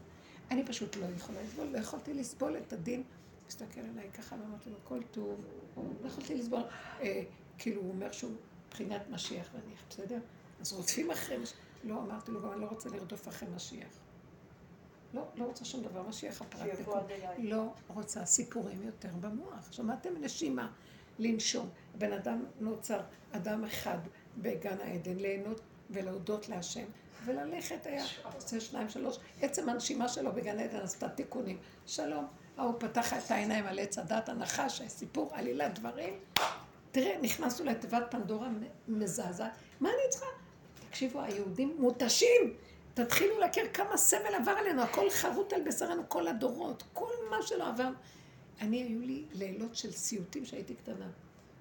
אני פשוט לא יכולה לסבול, לא יכולתי לסבול את הדין מסתכל עליי ככה ואמרתי לו, כל טוב, לא יכולתי לסבור, אה, כאילו הוא אומר שהוא מבחינת משיח נניח, בסדר? אז רודפים אחרי משיח, לא, אמרתי לו, גם אני לא רוצה לרדוף אחרי משיח. לא, לא רוצה שום דבר, משיח הפרקטיקום. לא רוצה סיפורים יותר במוח. שמעתם נשימה, לנשום. הבן אדם נוצר, אדם אחד בגן העדן, ליהנות ולהודות להשם, וללכת היה, עושה שניים, שלוש, עצם הנשימה שלו בגן עדן עשתה תיקונים. שלום. ההוא פתח את העיניים על עץ הדת, הנחש, סיפור, עלילת דברים. תראה, נכנסנו לתיבת פנדורה מזעזעת. מה אני צריכה? תקשיבו, היהודים מותשים. תתחילו להכיר כמה סבל עבר עלינו, הכל חרוט על בשרנו, כל הדורות, כל מה שלא עבר. אני, היו לי לילות של סיוטים כשהייתי קטנה,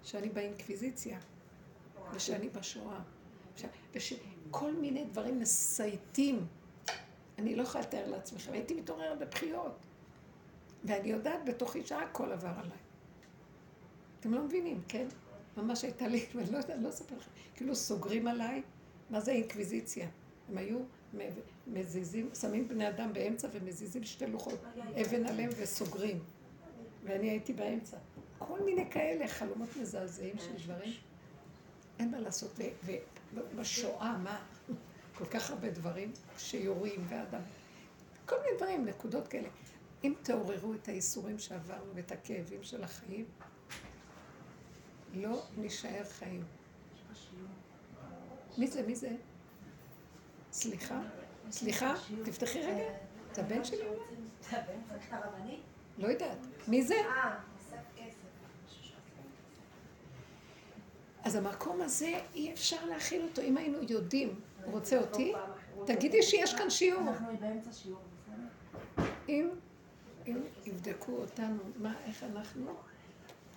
שאני באינקוויזיציה, ושאני בשואה, וכל מיני דברים מסייטים. אני לא יכולה לתאר לעצמכם, הייתי מתעוררת בבחיות. ואני יודעת בתוכי שהכל עבר עליי. אתם לא מבינים, כן? ממש הייתה לי, ואני לא יודעת, לא אספר לכם, כאילו סוגרים עליי, מה זה אינקוויזיציה? הם היו מזיזים, שמים בני אדם באמצע ומזיזים שתי לוחות אבן עליהם וסוגרים. ואני הייתי באמצע. כל מיני כאלה חלומות מזעזעים של דברים. אין מה לעשות. ובשואה, מה? כל כך הרבה דברים שיורים ואדם. כל מיני דברים, נקודות כאלה. אם תעוררו את האיסורים שעברנו ואת הכאבים של החיים, לא נישאר חיים. מי זה? מי זה? סליחה? סליחה? תפתחי רגע. זה הבן שלי? זה הבן, צריך את הרבנית? לא יודעת. מי זה? אז המקום הזה, אי אפשר להכיל אותו. אם היינו יודעים, הוא רוצה אותי, תגידי שיש כאן שיעור. אנחנו באמצע שיעור, בסדר? אם, אם יבדקו אותנו, מה, איך אנחנו,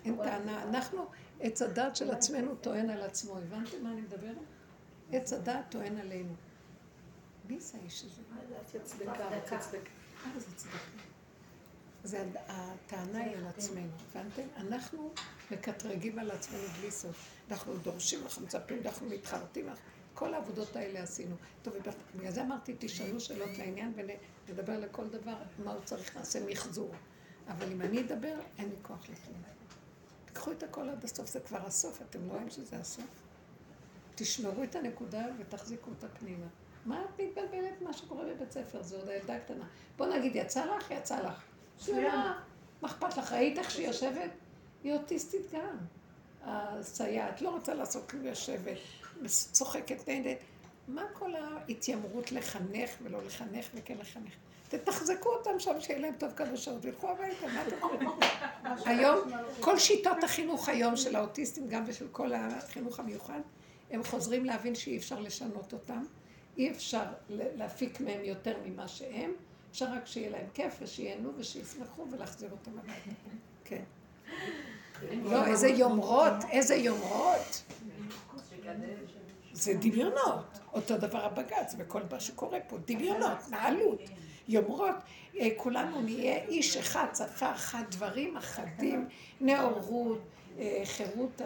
אין טענה. אנחנו, עץ הדת של עצמנו טוען על עצמו. הבנתם מה אני מדברת? עץ הדת טוען עלינו. מי זה האיש הזה? צדקה, צדקה. אה, זה צדקה. זה הטענה היא על עצמנו, הבנתם? אנחנו מקטרגים על עצמנו בלי סוף. אנחנו דורשים, אנחנו מצפים, אנחנו מתחרטים, כל העבודות האלה עשינו. טוב, בגלל זה אמרתי, תשאלו שאלות לעניין ונדבר לכל דבר, מה הוא צריך, נעשה מחזור. אבל אם אני אדבר, אין לי כוח לכלום. תקחו את הכל עד הסוף, זה כבר הסוף, אתם לא רואים שזה הסוף? תשמרו את הנקודה ותחזיקו אותה פנימה. מה את מתבלבלת מה שקורה בבית ספר? זו עוד הילדה קטנה. בוא נגיד, יצא לך? יצא לך. שמה? מה אכפת לך? ראית איך שהיא יושבת? היא אוטיסטית גם. הסייעת לא רוצה לעשות כלום יושבת, צוחקת נהנית. מה כל ההתיימרות לחנך ולא לחנך וכן לחנך? תתחזקו אותם שם, שיהיה להם טוב כמה שעות, וילכו הביתה, מה אתם קוראים? היום, כל שיטות החינוך היום של האוטיסטים, גם ושל כל החינוך המיוחד, הם חוזרים להבין שאי אפשר לשנות אותם, אי אפשר להפיק מהם יותר ממה שהם, אפשר רק שיהיה להם כיף ושיהנו ושישמחו ולהחזיר אותם הביתה. כן. לא, איזה יומרות, איזה יומרות. זה דמיונות. אותו דבר הבג"ץ וכל מה שקורה פה, דמיונות, נעלות, יומרות. כולנו נהיה איש אחד, שפה אחת, דברים אחדים, נאורות, חירות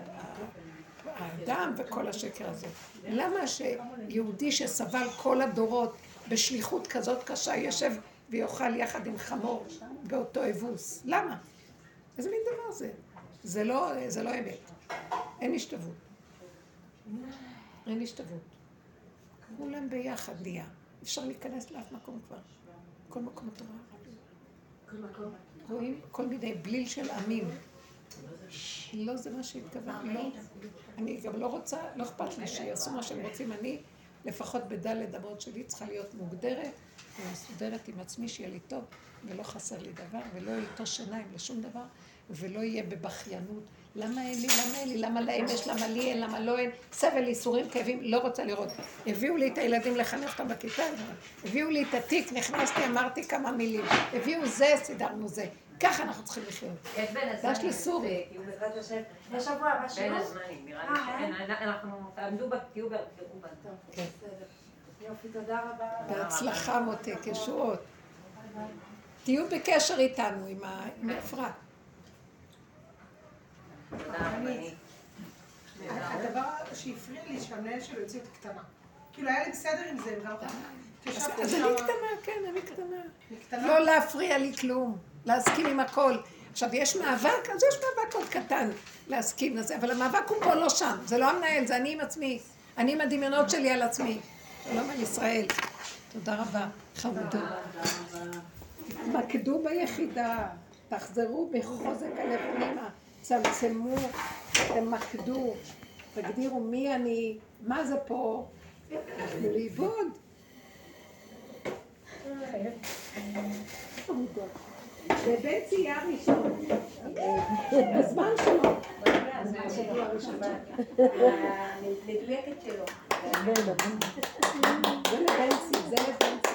האדם וכל השקר הזה. למה שיהודי שסבל כל הדורות בשליחות כזאת קשה יושב ויאכל יחד עם חמור באותו אבוס? למה? איזה מין דבר זה? זה לא, זה לא אמת. אין השתוות. אין השתוות. כולם ביחד נהיה. אפשר להיכנס לאף מקום כבר. כל מקום מקום. רואים כל מיני בליל של עמים. לא זה מה שהתכוונתי, לא. אני גם לא רוצה, לא אכפת לי שיעשו מה שהם רוצים. אני, לפחות בדלת אמות שלי, צריכה להיות מוגדרת ומסודרת עם עצמי, שיהיה לי טוב, ולא חסר לי דבר, ולא ילטוש עיניים לשום דבר, ולא יהיה בבכיינות. למה אין לי, למה אין לי, למה להם יש, למה לי אין, למה לא אין, סבל, ייסורים, כאבים, לא רוצה לראות. הביאו לי את הילדים לחנך אותם בכיתה, הביאו לי את התיק, נכנסתי, אמרתי כמה מילים, הביאו זה, סידרנו זה. ככה אנחנו צריכים לחיות. יש בין יש לי סורי. בעזרת השם. יש שבוע הבא בין שיעור? הזמנים, נראה לי שאין, אנחנו, תעמדו, ברובן. בסדר. יופי, תודה רבה. בהצלחה מותק, ישועות. תהיו בקשר איתנו, עם עם אפרת. הדבר שהפריע לי שהמנהל שלו יוציא אותי קטנה. כאילו היה לי בסדר עם זה, גם אז התיישבתי אז. אני קטנה, כן, אני קטנה. לא להפריע לי כלום, להסכים עם הכל. עכשיו, יש מאבק, אז יש מאבק עוד קטן להסכים לזה, אבל המאבק הוא פה, לא שם. זה לא המנהל, זה אני עם עצמי. אני עם הדמיונות שלי על עצמי. שלום על ישראל. תודה רבה, חמודות. תתמקדו ביחידה, תחזרו בחוזק הלב פנימה, צמצמו, תמקדו, תגדירו מי אני, מה זה פה, הלכו לאיבוד. בן צייה ראשון, בזמן שלו. המדויקת שלו. זה לבנצי, זה לבנצי.